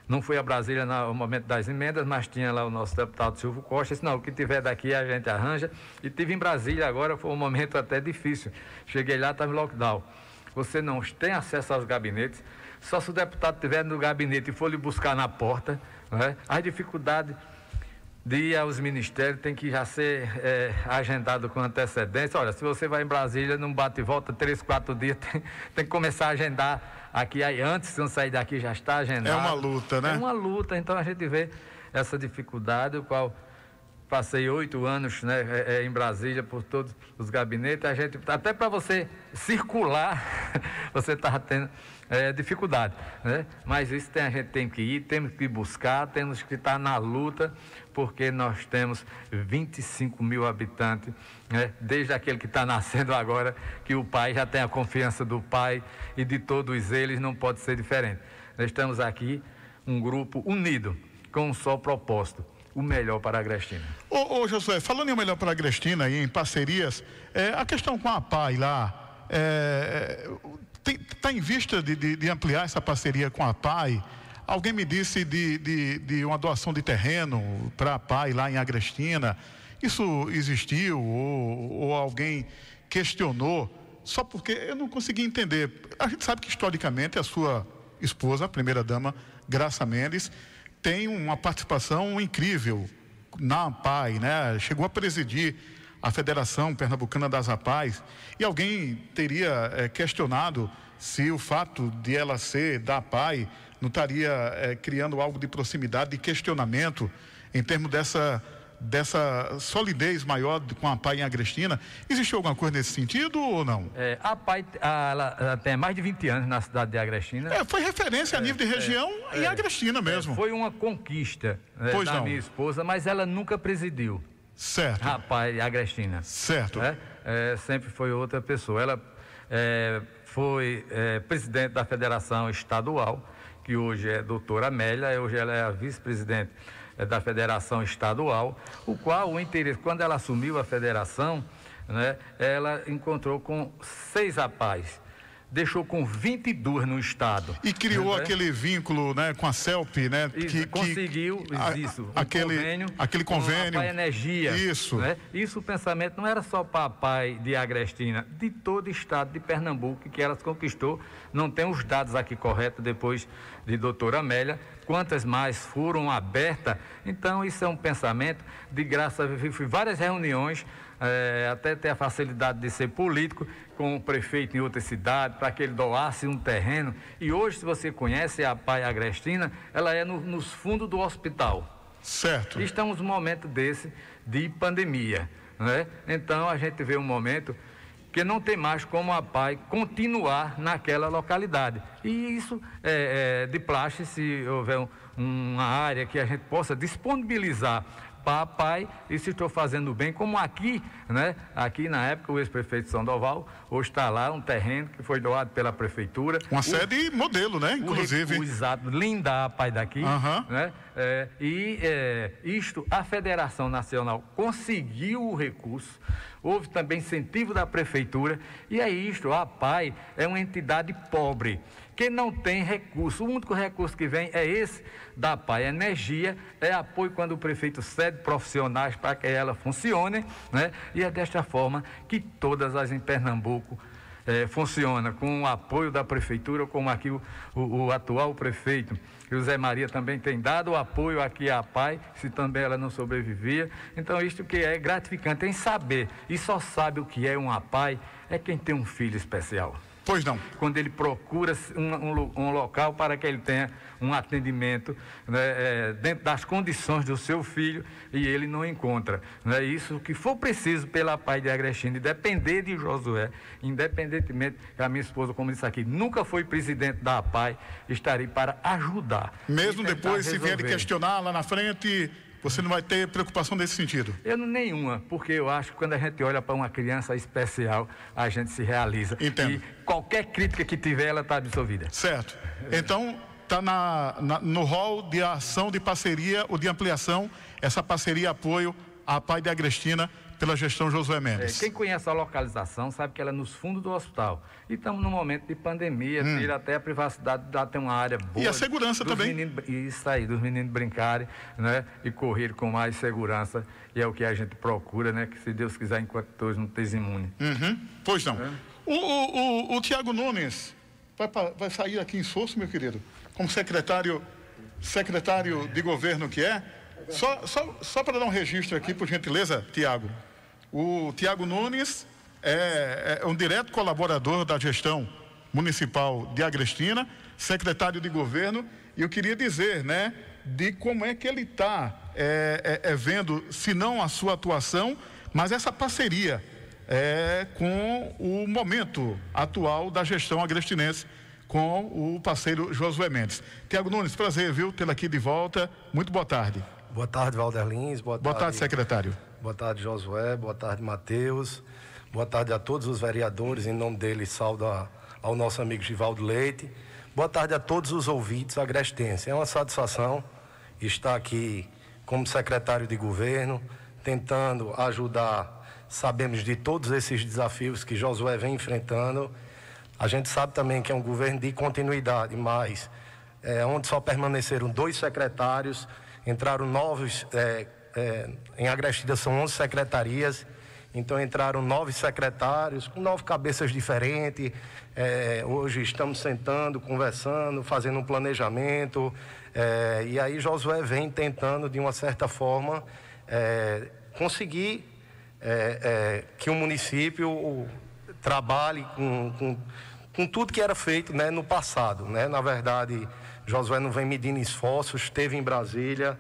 não fui a Brasília no momento das emendas, mas tinha lá o nosso deputado Silvio Costa, disse, não, o que tiver daqui a gente arranja. E tive em Brasília agora, foi um momento até difícil. Cheguei lá, estava em lockdown. Você não tem acesso aos gabinetes, só se o deputado estiver no gabinete e for lhe buscar na porta, né? as dificuldades de ir aos ministérios tem que já ser é, agendado com antecedência. Olha, se você vai em Brasília, não bate e volta três, quatro dias, tem, tem que começar a agendar aqui aí antes, se não sair daqui já está agendado. É uma luta, né? É uma luta, então a gente vê essa dificuldade, o qual passei oito anos né, é, é, em Brasília por todos os gabinetes, a gente, até para você circular, você estava tendo é, dificuldade. Né? Mas isso tem, a gente tem que ir, temos que buscar, temos que estar na luta, porque nós temos 25 mil habitantes, né? desde aquele que está nascendo agora, que o pai já tem a confiança do pai e de todos eles não pode ser diferente. Nós estamos aqui, um grupo unido, com um só propósito o melhor para a Agrestina. Ô, ô Josué, falando em o melhor para a Agrestina e em parcerias, é, a questão com a PAI lá, está em vista de, de, de, ampliar essa parceria com a PAI? Alguém me disse de, de, de uma doação de terreno para a PAI lá em Agrestina. Isso existiu ou, ou alguém questionou? Só porque eu não consegui entender. A gente sabe que historicamente a sua esposa, a primeira-dama, Graça Mendes, tem uma participação incrível na APAI, né? Chegou a presidir a Federação Pernambucana das APAIs e alguém teria é, questionado se o fato de ela ser da APAI não estaria é, criando algo de proximidade, de questionamento em termos dessa dessa solidez maior com a PAI em Agrestina. Existiu alguma coisa nesse sentido ou não? É, a PAI ela, ela, tem mais de 20 anos na cidade de Agrestina. É, foi referência é, a nível de região é, em Agrestina mesmo. É, foi uma conquista né, da não. minha esposa, mas ela nunca presidiu. Certo. A PAI Agrestina. Certo. É, sempre foi outra pessoa. Ela foi presidente da Federação Estadual, que hoje é doutora Amélia, hoje ela é a vice-presidente é, da federação estadual, o qual o interesse, quando ela assumiu a federação, né, ela encontrou com seis rapazes deixou com 22 no estado. E criou né? aquele vínculo né, com a CELP, né? Isso, que, conseguiu que, isso, a, aquele, convênio, aquele convênio. Com a Energia. Isso. Né? Isso o pensamento não era só para a PAI de Agrestina, de todo o estado de Pernambuco que elas conquistou. Não tem os dados aqui corretos depois de doutora Amélia, quantas mais foram abertas. Então, isso é um pensamento de graça. Fui várias reuniões é, até ter a facilidade de ser político com o prefeito em outra cidade, para que ele doasse um terreno. E hoje, se você conhece a Pai Agrestina, ela é no, nos fundos do hospital. Certo. estamos num momento desse de pandemia. Né? Então, a gente vê um momento que não tem mais como a PAI continuar naquela localidade. E isso é, é de plástico, se houver um, uma área que a gente possa disponibilizar papai, e se estou fazendo bem, como aqui, né? Aqui na época o ex-prefeito Sandoval, hoje está lá um terreno que foi doado pela prefeitura. Uma o, sede modelo, né? Inclusive. O exato, linda pai daqui, uhum. né? É, e é, isto, a Federação Nacional conseguiu o recurso, houve também incentivo da prefeitura, e é isto, a PAI é uma entidade pobre que não tem recurso. O único recurso que vem é esse da PAI Energia, é apoio quando o prefeito cede profissionais para que ela funcione, né? E é desta forma que todas as em Pernambuco é, funciona, com o apoio da prefeitura, como aqui o, o, o atual prefeito. José Maria também tem dado o apoio aqui à PAI, se também ela não sobrevivia. Então, isto que é gratificante em saber, e só sabe o que é uma PAI, é quem tem um filho especial. Pois não. Quando ele procura um, um, um local para que ele tenha um atendimento né, é, dentro das condições do seu filho e ele não encontra. Né? Isso que for preciso pela Pai de Agrestina, depender de Josué, independentemente que a minha esposa, como disse aqui, nunca foi presidente da APAI, estarei para ajudar. Mesmo depois, se vier questionar lá na frente, você não vai ter preocupação nesse sentido? Eu não nenhuma, porque eu acho que quando a gente olha para uma criança especial, a gente se realiza. Entendo. E qualquer crítica que tiver, ela está absolvida. Certo. Então, está no rol de ação de parceria ou de ampliação, essa parceria apoio à Pai de Agrestina pela gestão Josué Mendes. É, quem conhece a localização sabe que ela é nos fundos do hospital. E estamos num momento de pandemia, hum. tira até a privacidade, dá até uma área boa. E a segurança também. Meninos, isso aí, dos meninos brincarem, né? E correr com mais segurança. E é o que a gente procura, né? Que se Deus quiser, enquanto todos não estejam imunes. Uhum. Pois não. É. O, o, o, o Tiago Nunes vai, vai sair aqui em Soço, meu querido, como secretário, secretário de governo que é. Só, só, só para dar um registro aqui, por gentileza, Tiago. O Tiago Nunes é, é, um direto colaborador da gestão municipal de Agrestina, secretário de governo, e eu queria dizer, né, de como é que ele está é, é, é, vendo, se não a sua atuação, mas essa parceria é, com o momento atual da gestão agrestinense com o parceiro Josué Mendes. Tiago Nunes, prazer, viu, tê-lo aqui de volta. Muito boa tarde. Boa tarde, Valder Lins. Boa, boa tarde, tarde, secretário. Boa tarde, Josué. Boa tarde, Matheus. Boa tarde a todos os vereadores. Em nome deles, saldo a, ao nosso amigo Givaldo Leite. Boa tarde a todos os ouvintes agrestenses. É uma satisfação estar aqui como secretário de governo, tentando ajudar. Sabemos de todos esses desafios que Josué vem enfrentando. A gente sabe também que é um governo de continuidade, mas é, onde só permaneceram dois secretários entraram novos é, é, em Agrestida são 11 secretarias, então entraram nove secretários, com nove cabeças diferentes. É, hoje estamos sentando, conversando, fazendo um planejamento. É, e aí Josué vem tentando, de uma certa forma, é, conseguir é, é, que o município trabalhe com, com, com, tudo que era feito né, no passado. Né? Na verdade, Josué não vem medindo esforços, esteve em Brasília,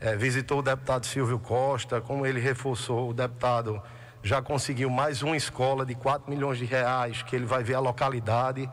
é, visitou o deputado Silvio Costa, como ele reforçou, o deputado já conseguiu mais uma escola de 4 milhões de reais, que ele vai ver a localidade.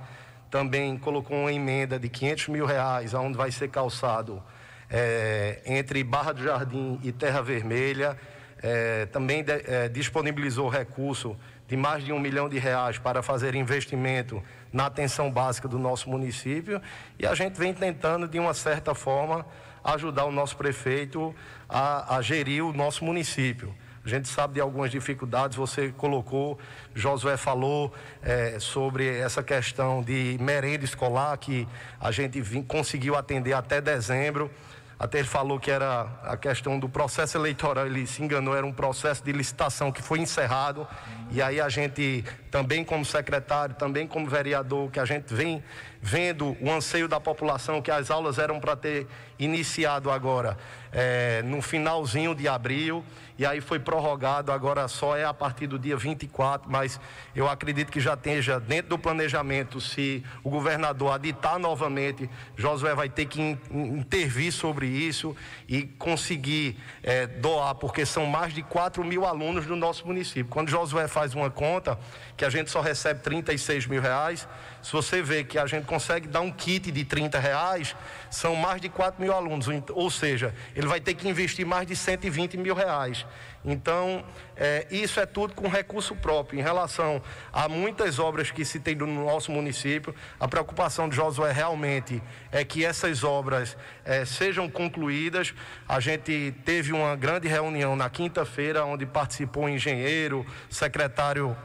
Também colocou uma emenda de 500 mil reais, onde vai ser calçado é, entre Barra do Jardim e Terra Vermelha. É, também de, é, disponibilizou recurso de mais de um milhão de reais para fazer investimento na atenção básica do nosso município. E a gente vem tentando, de uma certa forma, ajudar o nosso prefeito a, a gerir o nosso município. A gente sabe de algumas dificuldades, você colocou, Josué falou é, sobre essa questão de merenda escolar, que a gente vim, conseguiu atender até dezembro. Até ele falou que era a questão do processo eleitoral, ele se enganou, era um processo de licitação que foi encerrado. E aí a gente, também como secretário, também como vereador, que a gente vem vendo o anseio da população, que as aulas eram para ter iniciado agora é, no finalzinho de abril e aí foi prorrogado, agora só é a partir do dia 24, mas eu acredito que já esteja dentro do planejamento, se o governador aditar novamente, Josué vai ter que intervir sobre isso e conseguir é, doar, porque são mais de 4 mil alunos no nosso município. Quando Josué faz uma conta, que a gente só recebe 36 mil reais, se você vê que a gente consegue dar um kit de 30 reais, são mais de 4 mil alunos, ou seja, ele vai ter que investir mais de 120 mil reais. Então, é, isso é tudo com recurso próprio. Em relação a muitas obras que se tem no nosso município, a preocupação de Josué realmente é que essas obras é, sejam concluídas. A gente teve uma grande reunião na quinta-feira, onde participou o engenheiro, secretário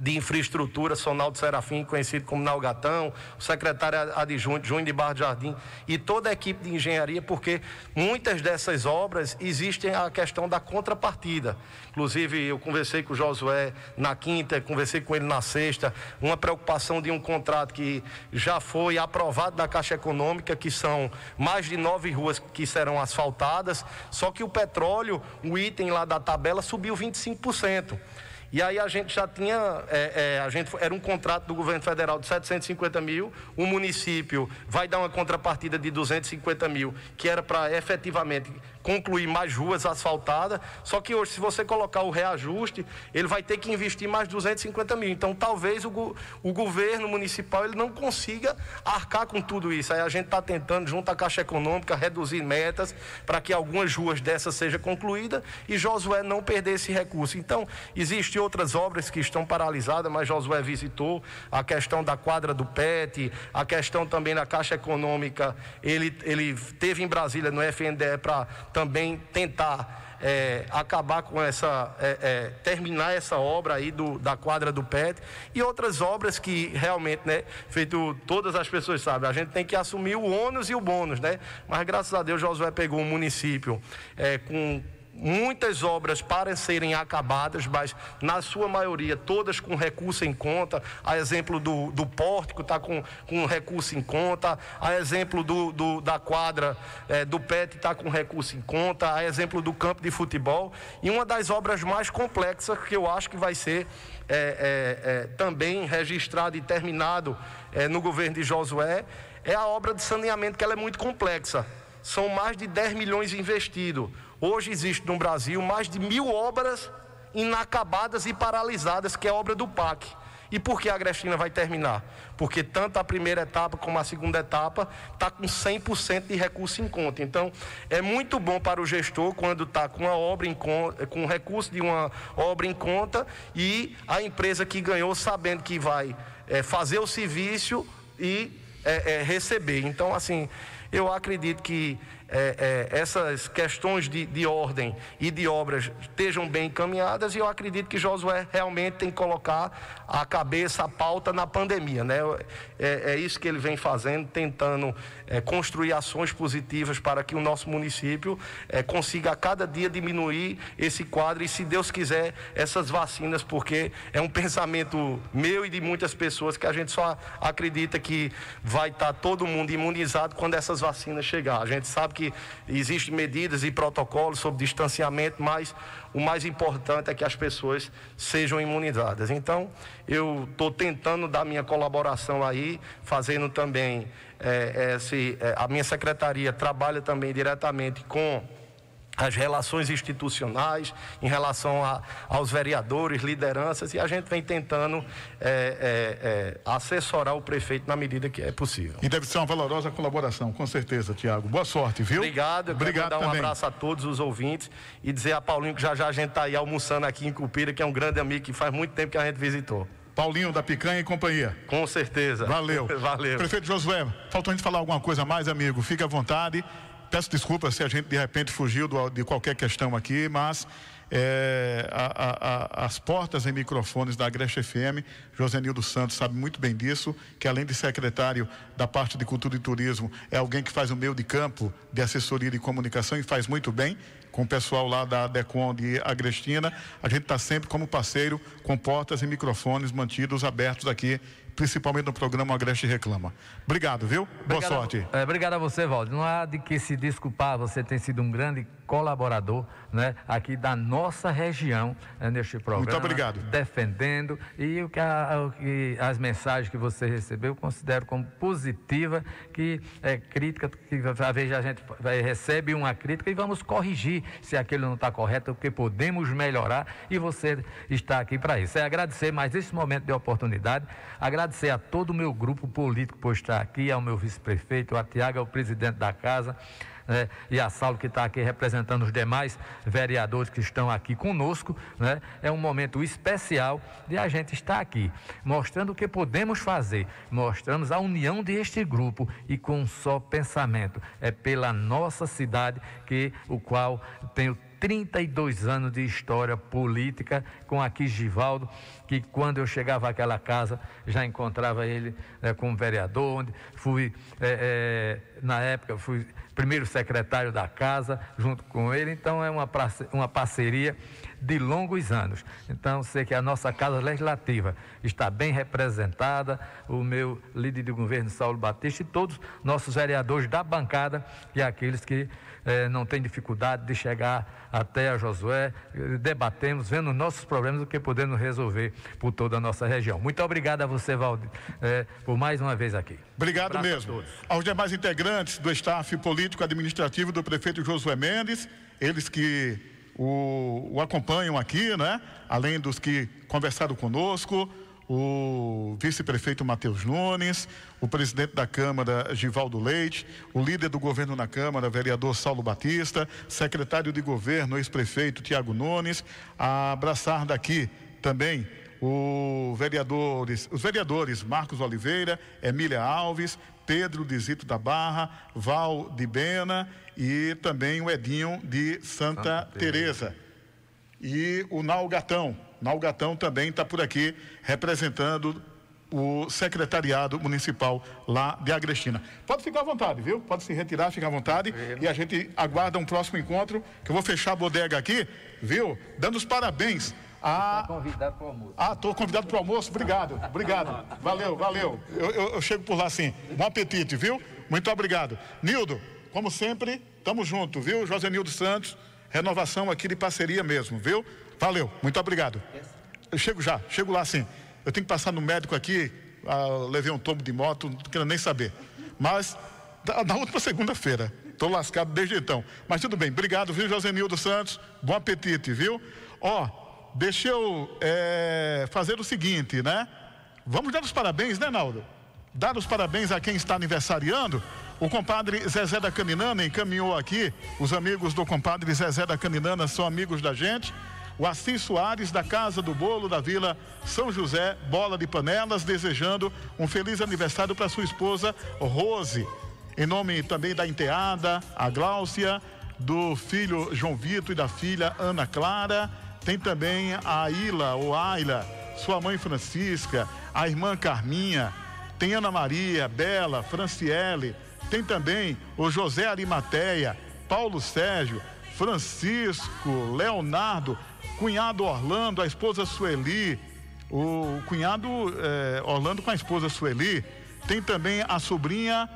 de Infraestrutura, Sonaldo Serafim, conhecido como Nalgatão, o secretário adjunto, Júnior de Barra Jardim, e toda a equipe de engenharia, porque muitas dessas obras existem a questão da contrapartida. Inclusive, eu conversei com o Josué na quinta, conversei com ele na sexta, uma preocupação de um contrato que já foi aprovado na Caixa Econômica, que são mais de nove ruas que serão asfaltadas, só que o petróleo, o item lá da tabela, subiu 25%. E aí a gente já tinha, é, é, a gente, era um contrato do governo federal de 750 mil, o município vai dar uma contrapartida de 250 mil, que era para efetivamente concluir mais ruas asfaltadas. Só que hoje, se você colocar o reajuste, ele vai ter que investir mais 250 mil. Então, talvez o, o governo municipal ele não consiga arcar com tudo isso. Aí a gente está tentando, junto à Caixa Econômica, reduzir metas para que algumas ruas dessas sejam concluídas e Josué não perder esse recurso. Então, existem outras obras que estão paralisadas, mas Josué visitou a questão da quadra do PET, a questão também da Caixa Econômica. Ele, ele teve em Brasília no FNDE para também tentar é, acabar com essa, é, é, terminar essa obra aí do, da quadra do PET e outras obras que realmente, né, feito todas as pessoas sabem, a gente tem que assumir o ônus e o bônus, né? Mas graças a Deus Josué pegou um município é, com muitas obras para serem acabadas, mas na sua maioria todas com recurso em conta. A exemplo do, do pórtico está com, com recurso em conta. A exemplo do, do da quadra é, do PET está com recurso em conta. A exemplo do campo de futebol. E uma das obras mais complexas que eu acho que vai ser é, é, é também registrado e terminado é, no governo de Josué é a obra de saneamento, que ela é muito complexa. São mais de 10 milhões investidos. Hoje existe no Brasil mais de mil obras inacabadas e paralisadas, que é obra do PAC. E por que a Agrestina vai terminar? Porque tanto a primeira etapa como a segunda etapa está com 100% de recurso em conta. Então, é muito bom para o gestor quando está com a obra em conta, com o recurso de uma obra em conta e a empresa que ganhou sabendo que vai é, fazer o serviço e é, é, receber. Então, assim, eu acredito que é, é, essas questões de, de ordem e de obras estejam bem encaminhadas e eu acredito que Josué realmente tem que colocar a cabeça, a pauta na pandemia. Né? É, é isso que ele vem fazendo, tentando é, construir ações positivas para que o nosso município é, consiga a cada dia diminuir esse quadro e, se Deus quiser, essas vacinas, porque é um pensamento meu e de muitas pessoas que a gente só acredita que vai estar todo mundo imunizado quando essas vacinas chegar. A gente sabe que existem medidas e protocolos sobre distanciamento, mas o mais importante é que as pessoas sejam imunizadas. Então, eu estou tentando dar minha colaboração aí, fazendo também é, esse, é, a minha secretaria trabalha também diretamente com as relações institucionais, em relação a, aos vereadores, lideranças, e a gente vem tentando é, é, é, assessorar o prefeito na medida que é possível. E deve ser uma valorosa colaboração, com certeza, Tiago. Boa sorte, viu? Obrigado. Eu Obrigado quero dar um abraço a todos os ouvintes e dizer a Paulinho que já já a gente está aí almoçando aqui em Cupira, que é um grande amigo que faz muito tempo que a gente visitou. Paulinho da Picanha e companhia. Com certeza. Valeu. Valeu. Prefeito Josué, faltou a gente falar alguma coisa a mais, amigo? Fique à vontade. Peço desculpas se a gente de repente fugiu do, de qualquer questão aqui, mas é, a, a, as portas e microfones da Agreste FM, José Nildo Santos sabe muito bem disso, que além de secretário da parte de cultura e turismo, é alguém que faz o meio de campo de assessoria de comunicação e faz muito bem com o pessoal lá da Decon de Agrestina. A gente está sempre como parceiro com portas e microfones mantidos abertos aqui principalmente no programa Agreste Reclama. Obrigado, viu? Boa obrigado, sorte. É, obrigado a você, Valdir. Não há de que se desculpar, você tem sido um grande colaborador né, aqui da nossa região né, neste programa. Muito obrigado. Defendendo e o que, a, o que, as mensagens que você recebeu eu considero como positiva, que é crítica, que às vezes a gente recebe uma crítica e vamos corrigir se aquilo não está correto, porque podemos melhorar e você está aqui para isso. É agradecer mais esse momento de oportunidade, agradecer a todo o meu grupo político por estar aqui, ao meu vice-prefeito, a Tiago, ao presidente da casa né, e a Saulo que está aqui representando os demais vereadores que estão aqui conosco, né, é um momento especial de a gente estar aqui, mostrando o que podemos fazer, mostramos a união deste grupo e com um só pensamento, é pela nossa cidade que o qual tenho 32 anos de história política com aqui Givaldo, que quando eu chegava àquela casa já encontrava ele né, como vereador, onde fui, é, é, na época, fui primeiro secretário da casa, junto com ele. Então, é uma, uma parceria de longos anos. Então, sei que a nossa Casa Legislativa está bem representada, o meu líder de governo, Saulo Batista, e todos nossos vereadores da bancada e aqueles que eh, não têm dificuldade de chegar até a Josué, debatemos, vendo nossos problemas, o que podemos resolver por toda a nossa região. Muito obrigado a você, Valdir, eh, por mais uma vez aqui. Obrigado mesmo. Aos demais integrantes do staff político administrativo do prefeito Josué Mendes, eles que o, o acompanham aqui, né? Além dos que conversaram conosco, o vice-prefeito Matheus Nunes, o presidente da Câmara, Givaldo Leite, o líder do governo na Câmara, vereador Saulo Batista, secretário de governo, ex-prefeito Tiago Nunes, a abraçar daqui também vereadores, os vereadores Marcos Oliveira, Emília Alves, Pedro de Zito da Barra, Val de Bena e também o Edinho de Santa, Santa Teresa. E o Nalgatão. Nalgatão também está por aqui representando o secretariado municipal lá de Agrestina. Pode ficar à vontade, viu? Pode se retirar, fica à vontade. E a gente aguarda um próximo encontro, que eu vou fechar a bodega aqui, viu? Dando os parabéns ah, convidado para o almoço. Ah, estou convidado para o almoço. Obrigado, obrigado. Valeu, valeu. Eu, eu, eu, chego por lá sim. Bom apetite, viu? Muito obrigado. Nildo, como sempre, estamos juntos, viu? José Nildo Santos, renovação aqui de parceria mesmo, viu? Valeu, muito obrigado. Eu chego já, chego lá sim. Eu tenho que passar no médico aqui, ah, levei um tombo de moto, não quero nem saber. Mas, na última segunda-feira, estou lascado desde então. Mas tudo bem, obrigado, viu, José Nildo Santos? Bom apetite, viu? Ó, deixa eu é, fazer o seguinte, né? Vamos dar os parabéns, né, Naldo? Dar os parabéns a quem está aniversariando. O compadre Zezé da Caninana encaminhou aqui. Os amigos do compadre Zezé da Caninana são amigos da gente. O Assis Soares, da Casa do Bolo, da Vila São José, Bola de Panelas, desejando um feliz aniversário para sua esposa Rose. Em nome também da enteada, a Gláucia, do filho João Vitor e da filha Ana Clara. Tem também a Ila ou Aila, sua mãe Francisca, a irmã Carminha. Tem Ana Maria, Bela, Franciele. Tem também o José Arimateia, Paulo Sérgio, Francisco, Leonardo, cunhado Orlando, a esposa Sueli, o cunhado eh, Orlando com a esposa Sueli. Tem também a sobrinha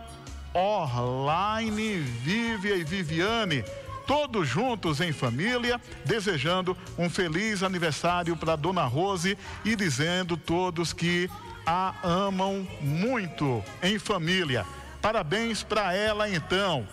Orlaine, Vívia e Viviane, todos juntos em família, desejando um feliz aniversário para Dona Rose e dizendo todos que a amam muito em família. Parabéns para ela então.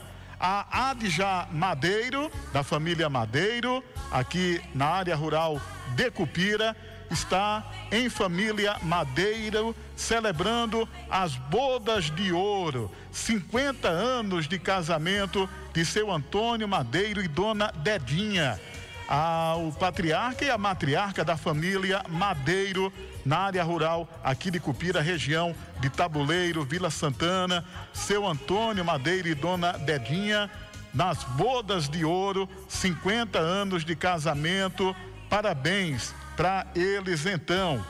A Adja Madeiro, da família Madeiro, aqui na área rural de Cupira, está em família Madeiro, celebrando as bodas de ouro, 50 anos de casamento de seu Antônio Madeiro e dona Dedinha. Ah, o patriarca e a matriarca da família Madeiro, na área rural aqui de Cupira, região de Tabuleiro, Vila Santana, seu Antônio Madeiro e dona Dedinha, nas bodas de ouro, 50 anos de casamento. Parabéns para eles então.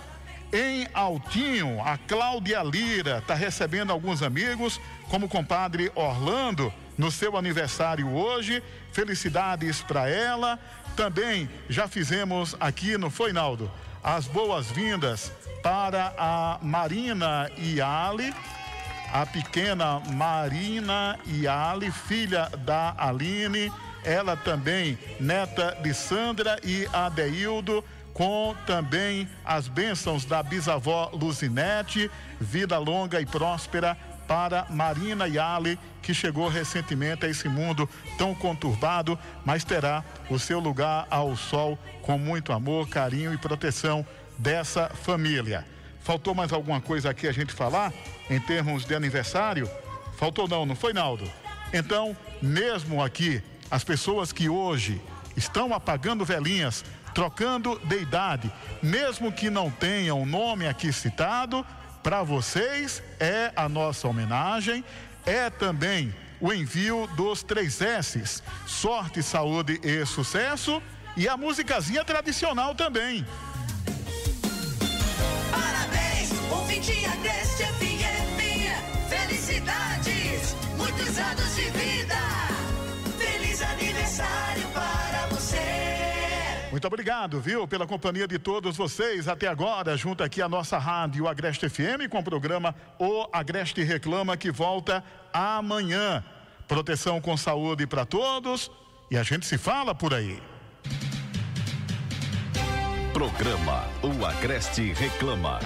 Em Altinho, a Cláudia Lira está recebendo alguns amigos, como o compadre Orlando, no seu aniversário hoje. Felicidades para ela. Também já fizemos aqui, não foi, Naldo? As boas-vindas para a Marina Iali, a pequena Marina Iali, filha da Aline, ela também neta de Sandra e Adeildo com também as bênçãos da bisavó Luzinete, vida longa e próspera para Marina Yali, que chegou recentemente a esse mundo tão conturbado, mas terá o seu lugar ao sol com muito amor, carinho e proteção dessa família. Faltou mais alguma coisa aqui a gente falar em termos de aniversário? Faltou não, não foi, Naldo? Então, mesmo aqui, as pessoas que hoje estão apagando velhinhas trocando de idade, mesmo que não tenham o nome aqui citado, para vocês é a nossa homenagem, é também o envio dos três S's: sorte, saúde e sucesso, e a musicazinha tradicional também. Parabéns, ouvinte Agreste FM. Felicidades, muitos anos de vida. Feliz aniversário para você. Muito obrigado, viu, pela companhia de todos vocês até agora, junto aqui à nossa rádio Agreste FM, com o programa O Agreste Reclama, que volta amanhã. Proteção com saúde para todos e a gente se fala por aí. Programa O Agreste Reclama.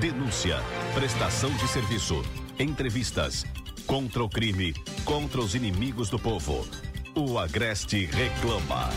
Denúncia, prestação de serviço, entrevistas, contra o crime, contra os inimigos do povo. O Agreste Reclama.